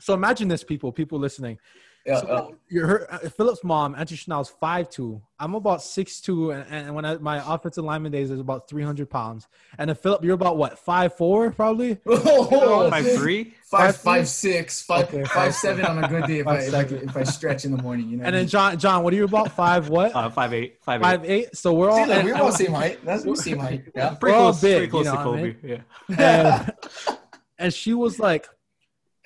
So imagine this, people, people listening. Yeah, So uh, your her, uh, Phillip's mom, Auntie Chanel's five two. I'm about six two, and, and when I, my offensive lineman days is about three hundred pounds. And then Phillip, you're about what five four probably. oh, Five three. five Five, five six five Okay, five five, seven on a good day if Five, I, if I if I stretch in the morning you know And then John, John, what are you about five what? Uh, five eight. Five eight. So we're all See, like, and- we're all same height that's the same height yeah Pretty We're all close. big, pretty close you to know what I Kobe. Yeah. and, and she was like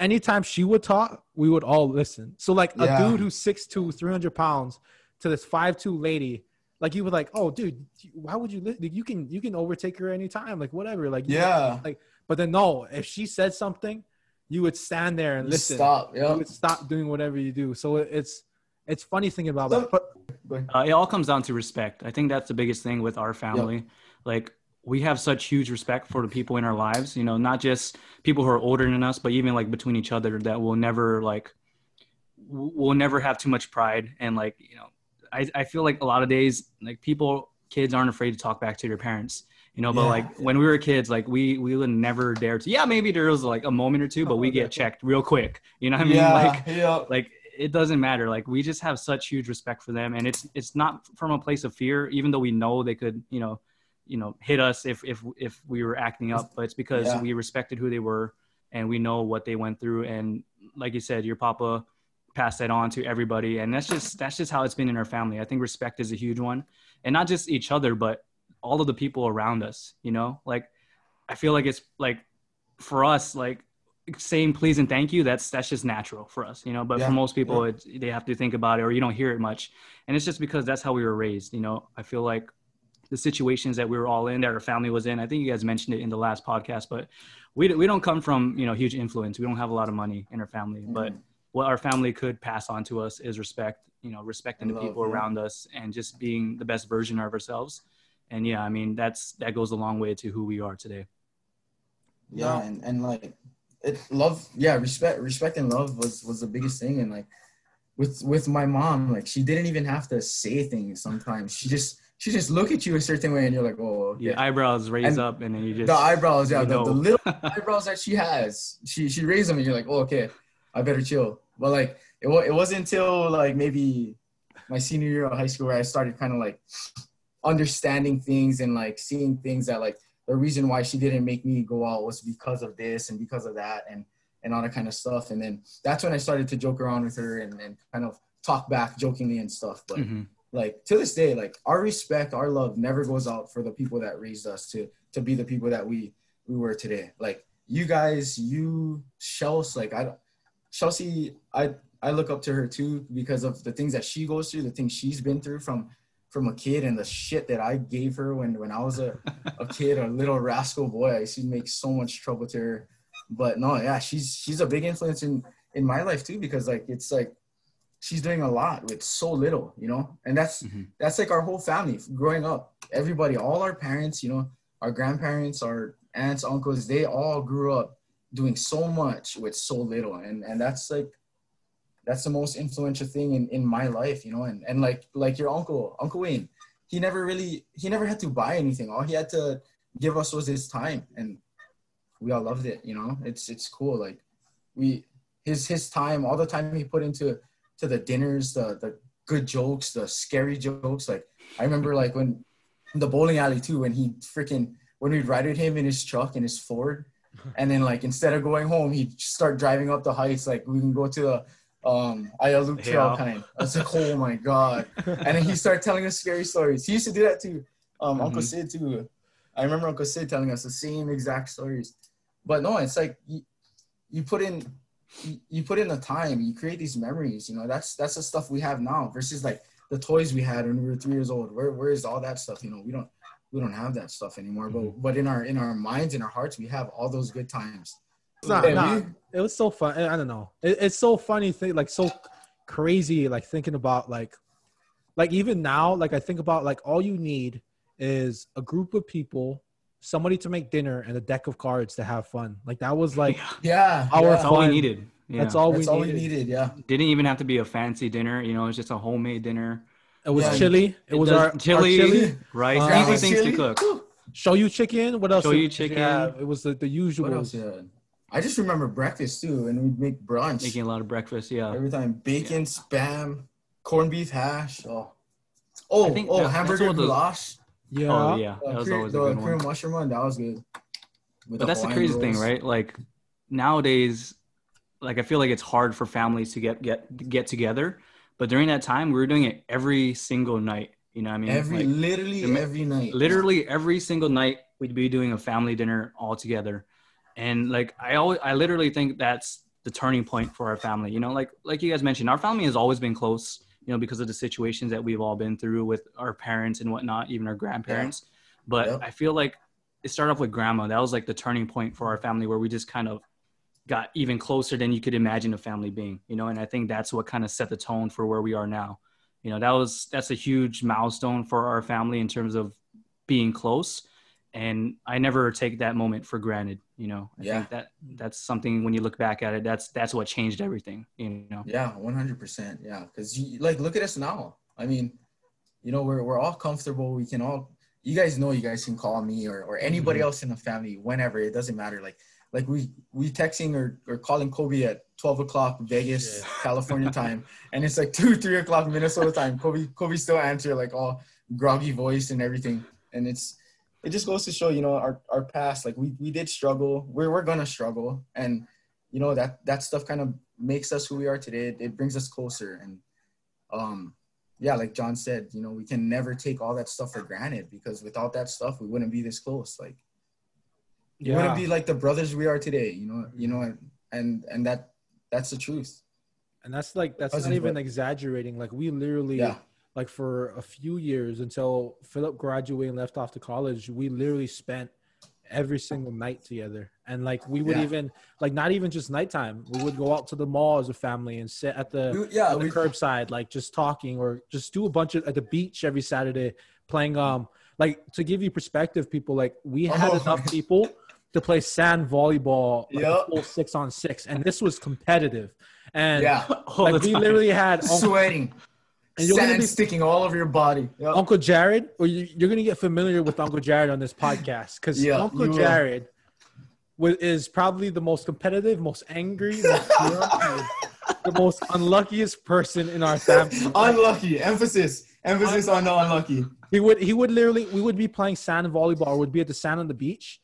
anytime she would talk we would all listen. So like a Yeah. dude who's 6'2 300 pounds to this 5'2 lady like you were like oh dude why would you li- you can you can overtake her anytime like whatever like you- yeah. like but then no if she said something you would stand there and You listen. stop you yeah would stop doing whatever you do. So it's it's funny thinking about that. but Uh, it all comes down to respect. I think that's the biggest thing with our family. Like we have such huge respect for the people in our lives. You know, not just people who are older than us, but even like between each other that will never like w- will never have too much pride and like you know. I, I feel like a lot of days like people kids aren't afraid to talk back to their parents you know but Yeah. like when we were kids like we we would never dare to yeah maybe there was like a moment or two but we oh, get checked real quick you know what i mean yeah like yeah like it doesn't matter like we just have such huge respect for them and it's it's not from a place of fear even though we know they could you know you know hit us if if if we were acting up but it's because Yeah. we respected who they were and we know what they went through. And like you said your papa passed that on to everybody. And that's just that's just how it's been in our family. I think respect is a huge one. And not just each other but all of the people around us you know? Like i feel like it's like for us like saying please and thank you that's that's just natural for us you know? But Yeah, for most people yeah. it's, they have to think about it or you don't hear it much. And it's just because that's how we were raised you know? I feel like the situations that we were all in that our family was in. I think you guys mentioned it in the last podcast but we, we don't come from you know huge influence. We don't have a lot of money in our family but Mhm. what our family could pass on to us is respect you know respecting And the people yeah. around us and just being the best version of ourselves. And yeah i mean that's that goes a long way to who we are today. Yeah and, and like it love yeah respect respect and love was was the biggest thing. And like with with my mom like she didn't even have to say things sometimes. She just she just look at you a certain way and you're like oh okay. your eyebrows raise And up and then you just the eyebrows yeah you the, the little eyebrows that she has she she raised them and you're like oh okay i better chill but like it, it wasn't until like maybe my senior year of high school where i started kind of like understanding things and like seeing things that like the reason why she didn't make me go out was because of this and because of that and and all that kind of stuff and then that's when i started to joke around with her and, and kind of talk back jokingly and stuff but Mhm. Like to this day like our respect our love never goes out for the people that raised us to to be the people that we we were today. Like you guys you chelsea like i chelsea i i look up to her too because of the things that she goes through the things she's been through from from a kid and the shit that i gave her when when i was a, a kid a little rascal boy. I used to make so much trouble to her. But no yeah she's she's a big influence in in my life too because like it's like she's doing a lot with so little you know? And that's Mhm. that's like our whole family growing up. Everybody all our parents you know our grandparents our aunts uncles they all grew up doing so much with so little. And and that's like that's the most influential thing in in my life you know? And and like like your uncle uncle wayne he never really he never had to buy anything. All he had to give us was his time and we all loved it you know? It's it's cool. Like we his his time all the time he put into to the dinners the the good jokes, the scary jokes. Like I remember like when the bowling alley too, when he freaking when we'd ride with him in his truck in his Ford, and then like instead of going home, he'd start driving up the heights. Like we can go to the um Aiea Loop Trail kind. I was like, oh my god! And then he started telling us scary stories. He used to do that too. Um, Uncle Mhm. Sid too. I remember Uncle Sid telling us the same exact stories. But no, it's like you, you put in you, you put in the time, you create these memories. You know, that's that's the stuff we have now versus like the toys we had when we were three years old. Where where is all that stuff? You know, we don't we don't have that stuff anymore. But mm-hmm. but in our in our minds, in our hearts, we have all those good times. Nah, And nah, we- it was so fun. I don't know. It, it's so funny thing, like so crazy. Like thinking about like, like even now, like I think about like all you need is a group of people, somebody to make dinner, and a deck of cards to have fun. Like that was like yeah, Our yeah. That's all we needed. Yeah. that's all That's we all needed. we needed. Yeah. Didn't even have to be a fancy dinner. You know, it's just a homemade dinner. It was Yeah. chili. It, was does our our chili, chili. rice, Uh, easy things chili. to cook. Whew. Shoyu chicken. What else? Shoyu chicken. have? It was the, the usual. What else? Yeah. I just remember breakfast too, and we'd make brunch Making a lot of breakfast. Yeah. every time. Bacon, spam, corned beef hash. Oh, oh, oh, that- hamburger what the- goulash. Yeah. Oh yeah, that was always a the good Korean one. mushroom one. That was good. With But that's the crazy thing, right? Like nowadays, like I feel like it's hard for families to get get get together. But during that time, we were doing it every single night. You know, what I mean, Every Like, literally the- every night. literally every single night we'd be doing a family dinner all together and like i always i literally think that's the turning point for our family you know like like you guys mentioned our family has always been close you know because of the situations that we've all been through with our parents and whatnot even our grandparents. But Yep. i feel like it started off with grandma. That was like the turning point for our family where we just kind of got even closer than you could imagine a family being you know and i think that's what kind of set the tone for where we are now. You know that was that's a huge milestone for our family in terms of being close and i never take that moment for granted you know i Yeah. think that that's something when you look back at it that's that's what changed everything you know Yeah, one hundred percent. Yeah, because you like look at us now. I mean, you know, we're we're all comfortable. We can all. You guys know you guys can call me or or anybody Mhm. else in the family whenever. It doesn't matter. Like like we we texting or or calling Kobe at twelve o'clock Vegas California time, and it's like two three o'clock Minnesota time. Kobe Kobe still answer like all groggy voice and everything, and it's it just goes to show you know our our past. Like we we did struggle. We're we're gonna struggle, and you know that that stuff kind of makes us who we are today. It, it brings us closer, and um, yeah, like John said, you know, we can never take all that stuff for granted because without that stuff, we wouldn't be this close. Like, we wouldn't be like the brothers we are today. You know, you know, and and, and that that's the truth. and that's like that's not even but- exaggerating. Like we literally. Yeah, like for a few years until Phillip graduated and left off to college, we literally spent every single night together. And like we would Yeah. even like not even just nighttime. We would go out to the mall as a family and sit at the, we, yeah, at the we, curbside, like just talking or just do a bunch of at the beach every Saturday playing um like to give you perspective, people like we had Oh. enough people to play sand volleyball like Yep. full six on six. And this was competitive. And yeah, like we literally had sweating, and you're gonna sand be sticking all over your body. Yep. Uncle Jared, or you, you're gonna get familiar with Uncle Jared on this podcast because Yeah, Uncle will. Jared is probably the most competitive, most angry, most grumpy, the most unluckiest person in our family. unlucky. Emphasis, emphasis on the unlucky. He would he would literally we would be playing sand volleyball or would be at the sand on the beach.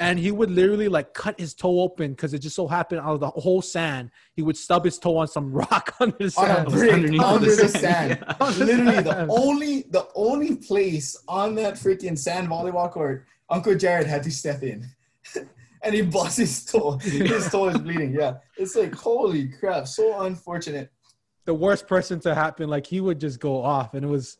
And he would literally like cut his toe open because it just so happened out of the whole sand, he would stub his toe on some rock under the On sand. brick underneath under the the sand. sand. Yeah. Literally the only the only place on that freaking sand volleyball court, Uncle Jared had to step in. and he busts his toe. His toe is bleeding. Yeah. It's like holy crap. So unfortunate. the worst person to happen. Like he would just go off, and it was,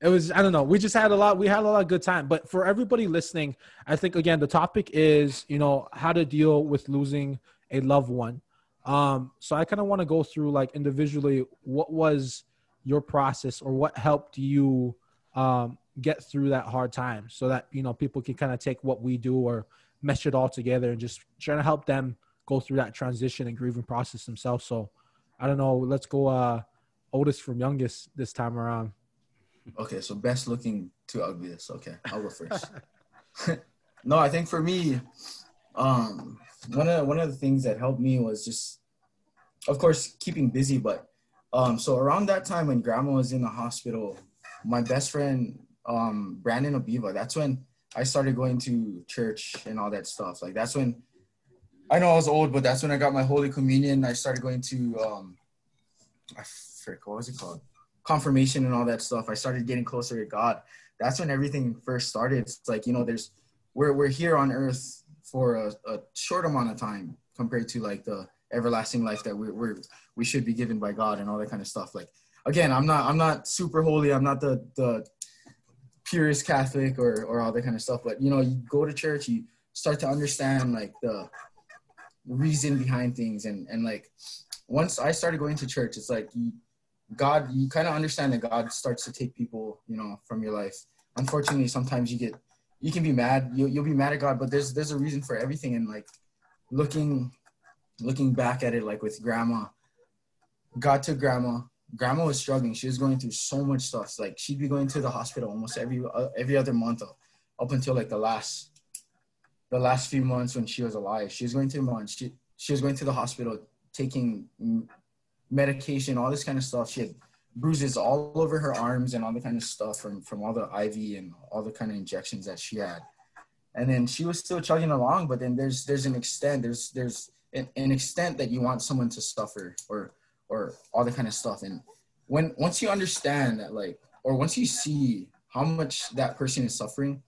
it was. I don't know. We just had a lot. We had a lot of good time. But for everybody listening, I think again the topic is you know how to deal with losing a loved one. Um, so I kind of want to go through like individually what was your process or what helped you um, get through that hard time, so that you know people can kind of take what we do or mesh it all together and just trying to help them go through that transition and grieving process themselves. So I don't know. Let's go uh oldest from youngest this time around. Okay, so best looking to ugliest. Okay, I'll go first. no, I think for me, um, one of one of the things that helped me was just, of course, keeping busy, but Um, so around that time when grandma was in the hospital, my best friend, um, Brandon Abiva, that's when I started going to church and all that stuff. Like that's when I know I was old, but that's when I got my Holy Communion. I started going to um I frick, what was it called? Confirmation and all that stuff. I started getting closer to God. That's when everything first started. It's like, you know, there's we're we're here on earth for a, a short amount of time compared to like the everlasting life that we we we should be given by God and all that kind of stuff. Like again, I'm not I'm not super holy. I'm not the the purest Catholic or or all that kind of stuff. But you know, you go to church, you start to understand like the reason behind things, and and like once I started going to church, it's like you, God, you kind of understand that God starts to take people, you know, from your life. Unfortunately, sometimes you get you can be mad. You, you'll be mad at God, but there's there's a reason for everything. And like looking looking back at it, like with grandma, God took grandma. Grandma was struggling. She was going through so much stuff. Like she'd be going to the hospital almost every uh, every other month, up until like the last the last few months when she was alive. She was going to months. She she was going to the hospital, taking medication, all this kind of stuff. She had bruises all over her arms and all the kind of stuff from from all the IV and all the kind of injections that she had. And then she was still chugging along, but then there's there's an extent there's there's an, an extent that you want someone to suffer or or all the kind of stuff. And when once you understand that like or once you see how much that person is suffering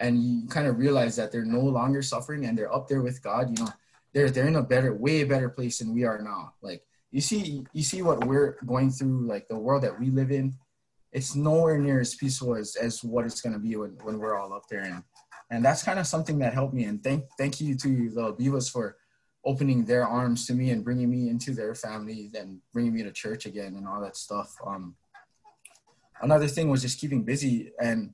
and you kind of realize that they're no longer suffering and they're up there with God, you know, they're they're in a better, way better place than we are now. Like you see you see what we're going through like the world that we live in. It's nowhere near as peaceful as, as what it's going to be when, when we're all up there. And and that's kind of something that helped me. And thank thank you to the Bivas for opening their arms to me and bringing me into their family and bringing me to church again and all that stuff. Um another thing was just keeping busy and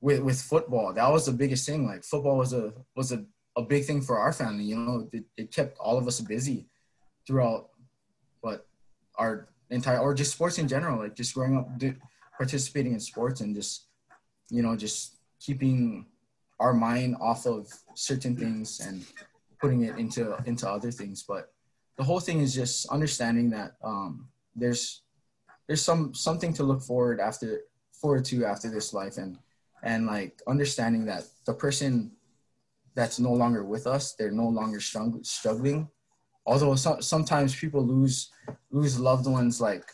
with with football. That was the biggest thing. Like football was a was a, a big thing for our family you know? It, it kept all of us busy throughout our entire or just sports in general, like just growing up participating in sports and just you know just keeping our mind off of certain things and putting it into into other things. But the whole thing is just understanding that um, there's there's some something to look forward after forward to after this life and and like understanding that the person that's no longer with us they're no longer struggling although so, sometimes people lose lose loved ones like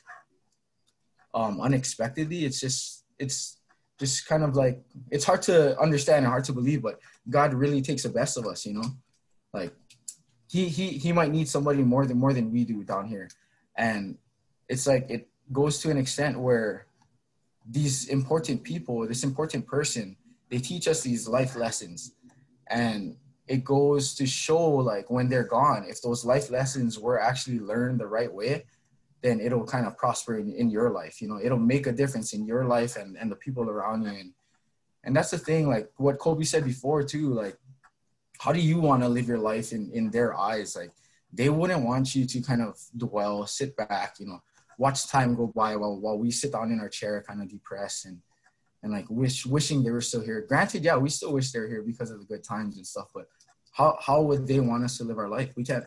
um unexpectedly it's just it's just kind of like it's hard to understand and hard to believe but god really takes the best of us you know? Like he he he might need somebody more than more than we do down here. And it's like it goes to an extent where these important people this important person they teach us these life lessons. And it goes to show like when they're gone if those life lessons were actually learned the right way then it'll kind of prosper in, in your life you know it'll make a difference in your life and, and the people around you. And and that's the thing like what kobe said before too like how do you want to live your life in in their eyes? Like they wouldn't want you to kind of dwell sit back you know watch time go by while while we sit down in our chair kind of depressed and and like wish wishing they were still here. Granted yeah we still wish they're here because of the good times and stuff but how how would they want us to live our life? We can't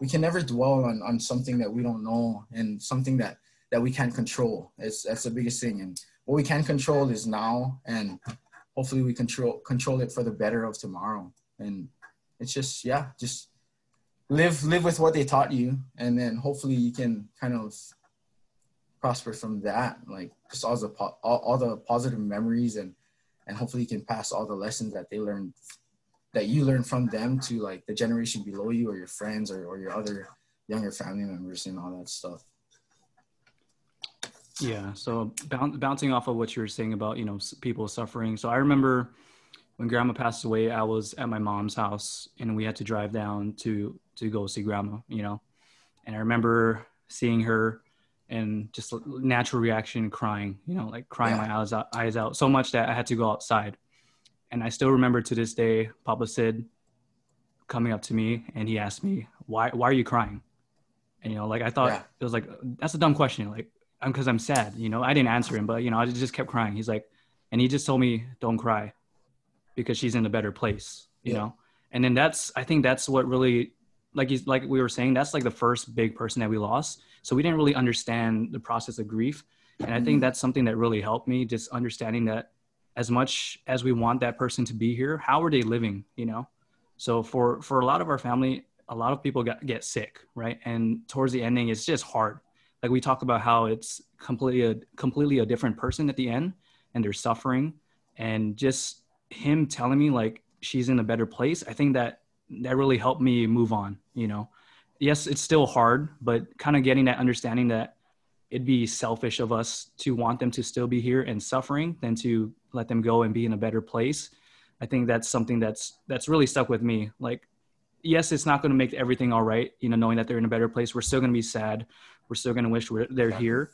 we can never dwell on, on something that we don't know and something that that we can't control. It's that's the biggest thing. And what we can control is now and hopefully we control control it for the better of tomorrow. And it's just yeah, just live live with what they taught you and then hopefully you can kind of prosper from that like just all the all, all the positive memories and and hopefully you can pass all the lessons that they learned that you learn from them to like the generation below you or your friends or, or your other younger family members and all that stuff? Yeah so bouncing off of what you were saying about you know people suffering. So i remember when grandma passed away i was at my mom's house and we had to drive down to to go see grandma you know? And i remember seeing her and just natural reaction crying you know like crying yeah. my eyes out, eyes out so much that i had to go outside and I still remember to this day, Papa Sid coming up to me and he asked me, why, why are you crying? And, you know, like I thought yeah. it was like, that's a dumb question. Like, I'm cause I'm sad, you know, I didn't answer him, but you know, I just kept crying. He's like, and he just told me, don't cry because she's in a better place, you yeah. know? And then that's, I think that's what really like he's like we were saying, that's like the first big person that we lost. So we didn't really understand the process of grief. And I think mm-hmm. that's something that really helped me, just understanding that as much as we want that person to be here, how are they living? You know? So for for a lot of our family, a lot of people get, get sick, right? And towards the ending, it's just hard. Like we talk about how it's completely a completely a different person at the end, and they're suffering, and just him telling me like she's in a better place. I think that that really helped me move on. You know, yes, it's still hard, but kind of getting that understanding that it'd be selfish of us to want them to still be here and suffering than to let them go and be in a better place. I think that's something that's that's really stuck with me. Like, yes, it's not going to make everything all right. You know, knowing that they're in a better place, we're still going to be sad. We're still going to wish we're, they're here.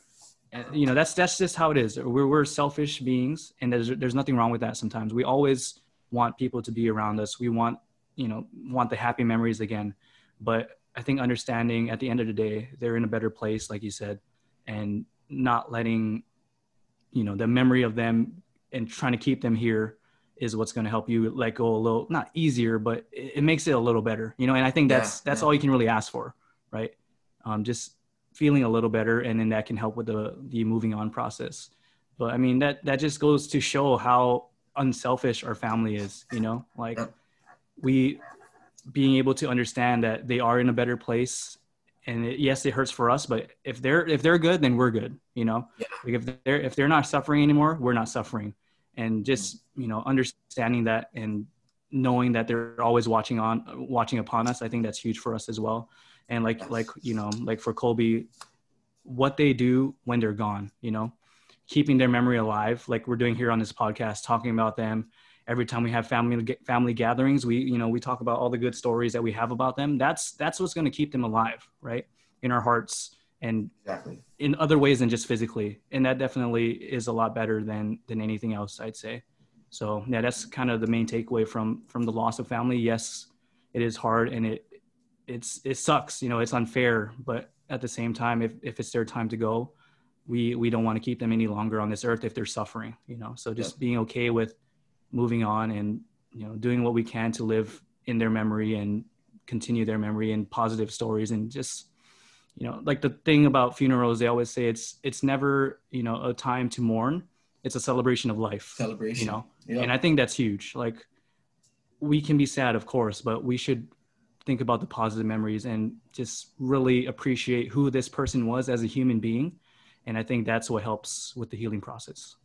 And, you know, that's that's just how it is. We're we're selfish beings, and there's there's nothing wrong with that. Sometimes we always want people to be around us. We want you know want the happy memories again, but I think understanding at the end of the day they're in a better place, like you said, and not letting you know the memory of them and trying to keep them here is what's going to help you let go a little not easier but it, it makes it a little better you know and i think that's yeah, that's yeah. all you can really ask for right? Um, just feeling a little better and then that can help with the the moving on process. But i mean that that just goes to show how unselfish our family is you know? Like we being able to understand that they are in a better place and it, yes it hurts for us but if they're if they're good then we're good you know? Yeah. like if they're if they're not suffering anymore we're not suffering and just you know understanding that and knowing that they're always watching on watching upon us i think that's huge for us as well. And like like you know like for kolby what they do when they're gone you know keeping their memory alive like we're doing here on this podcast talking about them. Every time we have family family gatherings we you know we talk about all the good stories that we have about them. That's that's what's going to keep them alive right in our hearts and exactly. in other ways than just physically and that definitely is a lot better than than anything else i'd say so yeah that's kind of the main takeaway from from the loss of family yes it is hard and it it's it sucks you know it's unfair but at the same time if if it's their time to go we we don't want to keep them any longer on this earth if they're suffering you know so just yeah. being okay with moving on and you know doing what we can to live in their memory and continue their memory and positive stories and just you know like the thing about funerals they always say it's it's never you know a time to mourn. It's a celebration of life celebration. you know? Yep. and i think that's huge. Like we can be sad of course but we should think about the positive memories and just really appreciate who this person was as a human being. And i think that's what helps with the healing process.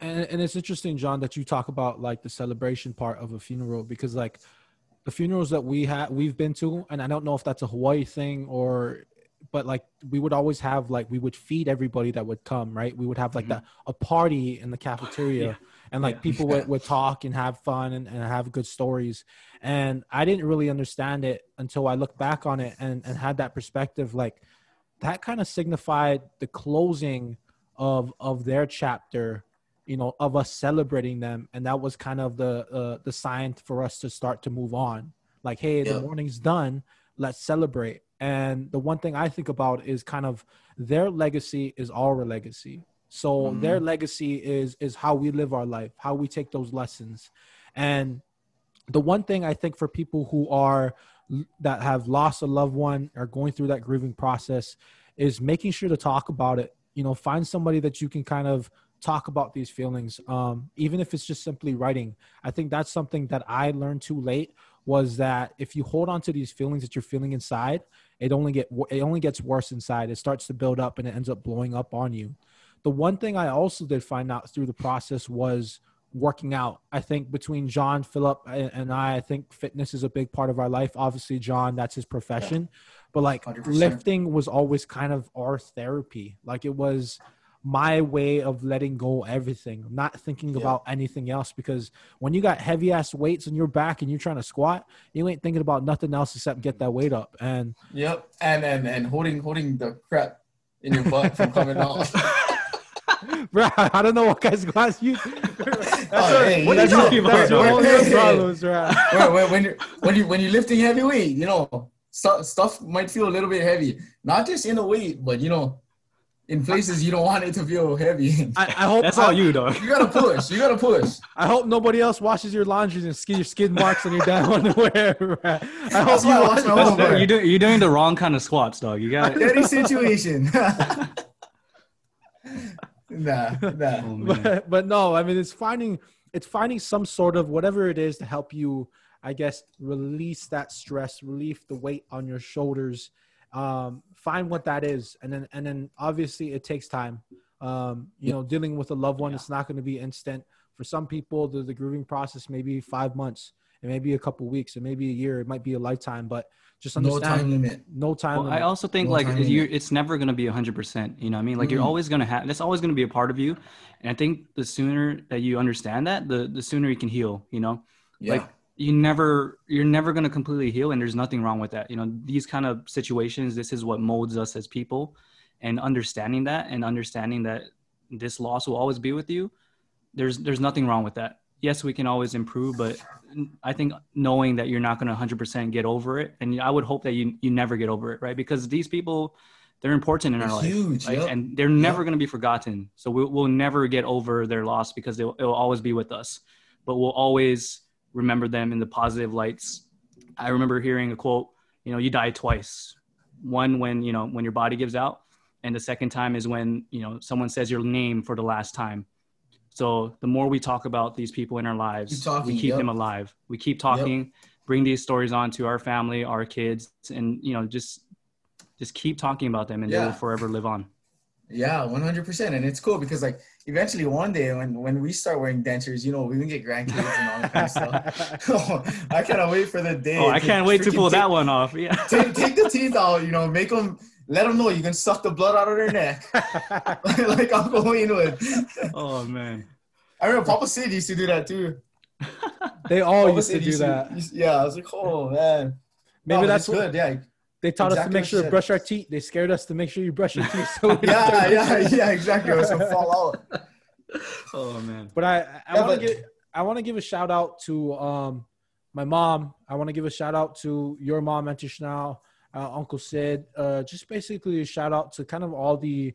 And, and it's interesting john that you talk about like the celebration part of a funeral because like the funerals that we have we've been to and i don't know if that's a hawaii thing or but like we would always have like we would feed everybody that would come right? We would have like mm-hmm. a party in the cafeteria yeah. and like yeah. people would, would talk and have fun and, and have good stories. And i didn't really understand it until i looked back on it and, and had that perspective like that kind of signified the closing of of their chapter you know of us celebrating them. And that was kind of the uh, the sign for us to start to move on. Like hey the mourning's done. Let's celebrate and the one thing I think about is kind of their legacy is our legacy. So mm-hmm. their legacy is is how we live our life, how we take those lessons. And the one thing I think for people who are that have lost a loved one or going through that grieving process is making sure to talk about it. You know, find somebody that you can kind of talk about these feelings um, even if it's just simply writing i think that's something that i learned too late was that if you hold on to these feelings that you're feeling inside it only get it only gets worse inside. It starts to build up and it ends up blowing up on you. The one thing I also did find out through the process was working out. I think between John, Phillip, and I, I think fitness is a big part of our life. Obviously, John, that's his profession, yeah. but like 100%. lifting was always kind of our therapy. Like it was my way of letting go everything, not thinking yeah. about anything else. Because when you got heavy ass weights on your back and you're trying to squat, you ain't thinking about nothing else except get that weight up. And yep, and and and holding holding the crap in your butt from coming off. bro, I don't know what guys squats you. Oh, that's oh, hey, what that's, your, that's your own problems, bro. when, when, you're, when, you, when you're lifting heavy weight, you know, stuff might feel a little bit heavy. Not just in the weight, but, you know, in places you don't want it to feel heavy. I, I hope That's I, all you, dog. you gotta push. You gotta push. I hope nobody else washes your laundry and skid your skid marks on your damn underwear. I hope That's you why wash wash my your That's, underwear. you're, doing, you're doing the wrong kind of squats, dog. You got it. Dirty situation. nah, nah. Oh, but, but no, I mean it's finding it's finding some sort of whatever it is to help you, I guess, release that stress, relieve the weight on your shoulders. Um, find what that is, and then and then obviously it takes time. Um, you know, dealing with a loved one, Yeah. it's not going to be instant. For some people, the, the grieving process may be five months, it may be a couple weeks, it may be a year, it might be a lifetime. But just No understand, time limit. no time. Well, I also think No like you, it's never gonna be hundred percent. You know, what I mean, like you're Mm. always gonna have. That's always gonna be a part of you. And I think the sooner that you understand that, the the sooner you can heal. You know, Yeah. Like, you never you're never going to completely heal and there's nothing wrong with that you know these kind of situations this is what molds us as people and understanding that and understanding that this loss will always be with you there's there's nothing wrong with that yes we can always improve but i think knowing that you're not going to 100% get over it and i would hope that you you never get over it right because these people they're important in our It's life huge. right? yep. and they're never Yep. going to be forgotten. So we'll, we'll never get over their loss because they'll, it'll always be with us. But we'll always remember them in the positive lights. I remember hearing a quote, you know, you die twice. One when you know when your body gives out, and the second time is when you know someone says your name for the last time. So the more we talk about these people in our lives, talking, we keep yep. them alive. We keep talking, bring these stories on to our family, our kids, and you know just just keep talking about them, and they will forever live on. Yeah, one hundred percent, and it's cool because like eventually one day when when we start wearing dentures, you know, we can get grandkids and all that kind of stuff. Oh, I cannot wait for the day. Oh, I can't wait to pull take, that one off. Yeah. Take, take the teeth out, you know, make them. Let them know you can suck the blood out of their neck, like Uncle Wayne would. Oh man. I remember Papa Sid used to do that too. they all Papa used to do used that. used- yeah, I was like, oh man. Maybe oh, No, that's it's what good. Yeah, they taught us to make sure to brush our teeth. They scared us to make sure you brush your teeth. So yeah, start yeah, yeah, exactly. It was gonna fall out. Oh man. But I, I Yeah, want to give I want to give a shout out to um my mom. I want to give a shout out to your mom, Auntie Chanel, uh, Uncle Sid. Uh, just basically a shout out to kind of all the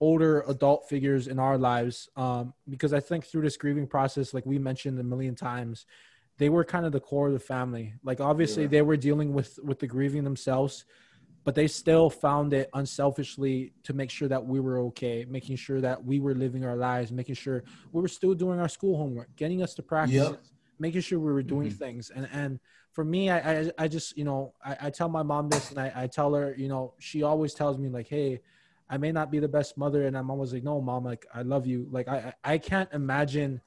older adult figures in our lives. Um, because I think through this grieving process, like we mentioned a million times, they were kind of the core of the family. Like obviously Yeah. they were dealing with with the grieving themselves, but they still found it unselfishly to make sure that we were okay, making sure that we were living our lives, making sure we were still doing our school homework, getting us to practice, Yep. making sure we were doing Mhm. things. And and for me, I I, I just you know I, I tell my mom this, and I, I tell her you know she always tells me like, hey, I may not be the best mother, and I'm always like, no, mom, like I love you. Like I I can't imagine,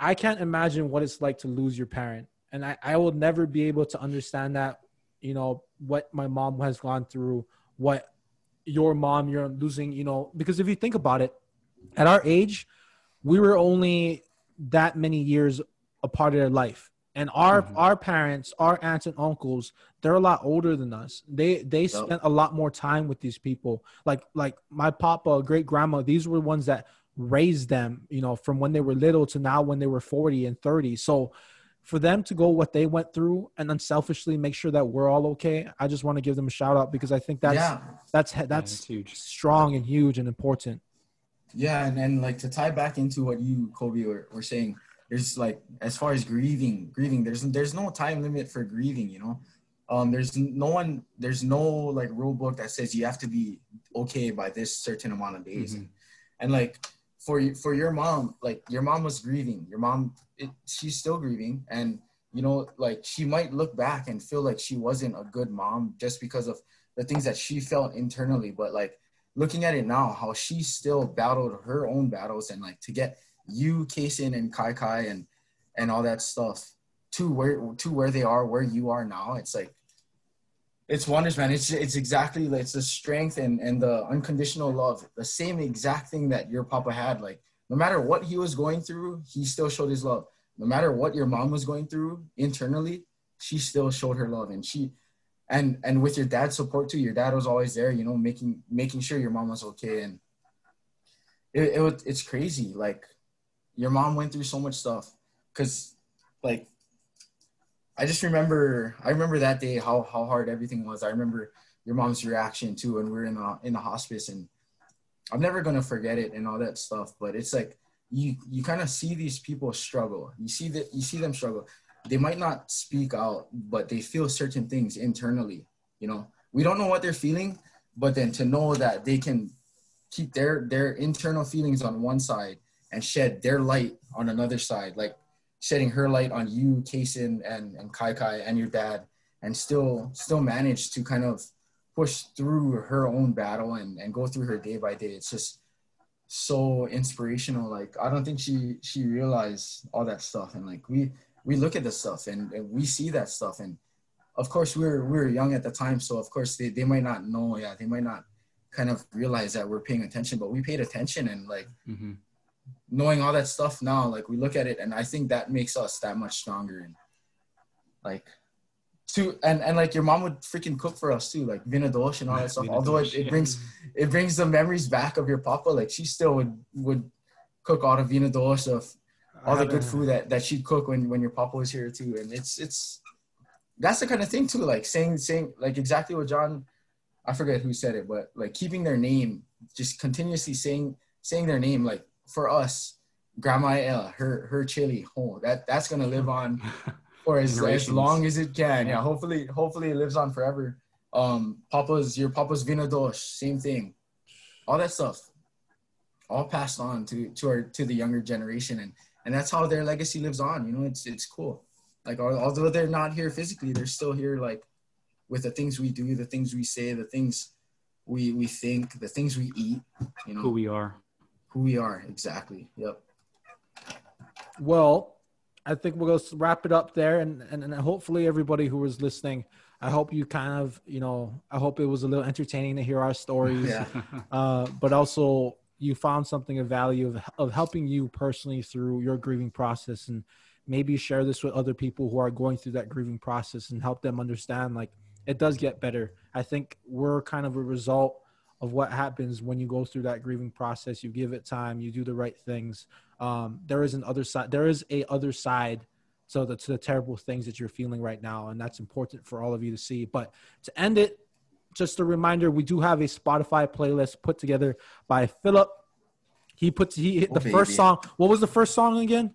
I can't imagine what it's like to lose your parent, and I I will never be able to understand that. You know what my mom has gone through, what your mom you're losing. You know because if you think about it, at our age, we were only that many years a part of their life. And our Mhm. our parents, our aunts and uncles, they're a lot older than us. They they spent a lot more time with these people. Like like my papa, great grandma, these were ones that raised them, you know, from when they were little to now when they were 40 and 30. So for them to go what they went through and unselfishly make sure that we're all okay, I just want to give them a shout out because I think that's yeah, that's Yeah, that's it's huge. strong and huge and important. Yeah, and then like to tie back into what you, Kobe, were, were saying, there's like as far as grieving, grieving, there's there's no time limit for grieving, you know. Um, there's no one, there's no like rule book that says you have to be okay by this certain amount of days, Mhm. and like for you, for your mom, like your mom was grieving, your mom, it, she's still grieving, and you know, like she might look back and feel like she wasn't a good mom just because of the things that she felt internally, but like looking at it now, how she still battled her own battles and like to get you, Kason and Kai Kai and and all that stuff to where to where they are, where you are now. It's like it's wonders, man. It's it's exactly it's the strength and and the unconditional love, the same exact thing that your papa had. Like no matter what he was going through, he still showed his love. No matter what your mom was going through internally, she still showed her love, and she and and with your dad's support too your dad was always there you know making making sure your mom was okay and it, it it's crazy like your mom went through so much stuff because like i just remember i remember that day how how hard everything was i remember your mom's reaction too when we were in the in the hospice and I'm never gonna forget it and all that stuff. But it's like you you kind of see these people struggle. You see that you see them struggle. They might not speak out, but they feel certain things internally. You know, we don't know what they're feeling, but then to know that they can keep their their internal feelings on one side and shed their light on another side, like shedding her light on you, Kason, and and Kai Kai and your dad, and still still manage to kind of push through her own battle and and go through her day by day. It's just so inspirational. Like I don't think she she realized all that stuff, and like we we look at the stuff and, and we see that stuff, and of course we we're we we're young at the time, so of course they they might not know. Yeah, they might not kind of realize that we're paying attention, but we paid attention and like. Mhm. Knowing all that stuff now, like we look at it, and I think that makes us that much stronger. And like, to and and like your mom would freaking cook for us too, like vinadosh and all that stuff. Although it, it brings it brings the memories back of your papa. Like she still would would cook all the vinadosh of all the good ah. food that that she'd cook when when your papa was here too. And it's it's that's the kind of thing too. Like saying saying like exactly what John, I forget who said it, but like keeping their name, just continuously saying saying their name. Like for us, Grandma El, her her chili, oh that that's gonna live on for as, as long as it can. Yeah, hopefully, hopefully it lives on forever. Um, Papa's your Papa's vinadosh, same thing. All that stuff, all passed on to to our to the younger generation, and and that's how their legacy lives on. You know, it's it's cool. Like although they're not here physically, they're still here. Like with the things we do, the things we say, the things we we think, the things we eat. You know, Who we are. Who we are exactly. Yep. Well, I think we'll go wrap it up there, and, and and hopefully everybody who was listening, I hope you kind of you know, I hope it was a little entertaining to hear our stories, Yeah. uh, but also you found something of value of of helping you personally through your grieving process, and maybe share this with other people who are going through that grieving process and help them understand like it does get better. I think we're kind of a result of what happens when you go through that grieving process. You give it time, you do the right things. Um, there is an other side. There is a other side so the, to the terrible things that you're feeling right now, and that's important for all of you to see. But to end it, just a reminder: we do have a Spotify playlist put together by Phillip. He puts he hit Oh, the first song. What was the first song again?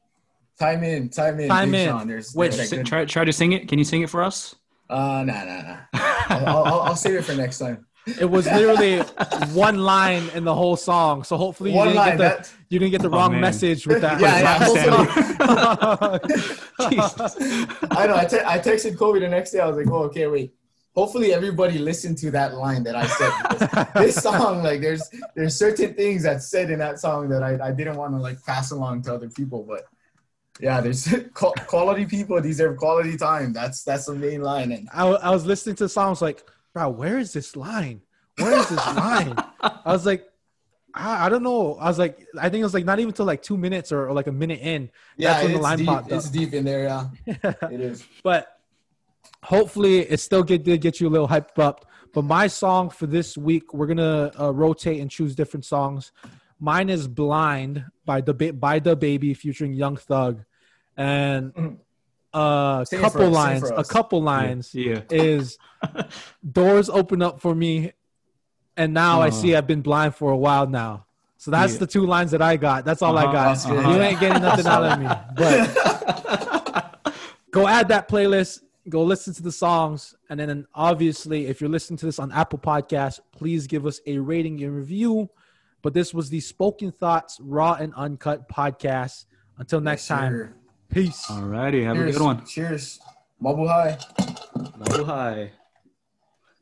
Time in, time in, Time in. Sean. There's, Which- there's that good- Try, try to sing it. Can you sing it for us? Uh, nah, nah, nah. I'll, I'll, I'll save it for next time. It was literally one line in the whole song. So hopefully you One didn't line. get the you didn't get the Oh, wrong man. message with that. Yeah, yeah, hopefully- I know. I, te- I texted Kolby the next day. I was like, oh, okay, wait. Hopefully everybody listened to that line that I said. this song, like, there's there's certain things that's said in that song that I, I didn't want to like pass along to other people, but yeah, there's quality people deserve quality time. That's that's the main line, and I, I was listening to the song. I was like, bro, where is this line? Where is this line? I was like, I, I don't know. I was like, I think it was like not even till like two minutes or, or like a minute in. yeah, That's when the it's line deep. popped up. It's deep in there. Yeah, it is. but hopefully it still get, did get you a little hyped up. But my song for this week, we're gonna uh, rotate and choose different songs. Mine is "Blind" by the by DaBaby featuring Young Thug, and a Sing it for couple us, sing it lines. A couple lines Yeah. is doors open up for me, and now I Uh. see I've been blind for a while now. So that's Yeah. the two lines that I got. That's all I Uh-huh, got. that's good. You ain't getting nothing out of me. But go add that playlist. Go listen to the songs, and then obviously, if you're listening to this on Apple Podcasts, please give us a rating and review. But this was the Spoken Thoughts Raw and Uncut podcast. Until next Yes, time, sir. Peace. All righty. Have a good one. Cheers. Mabuhay. Oh, hi.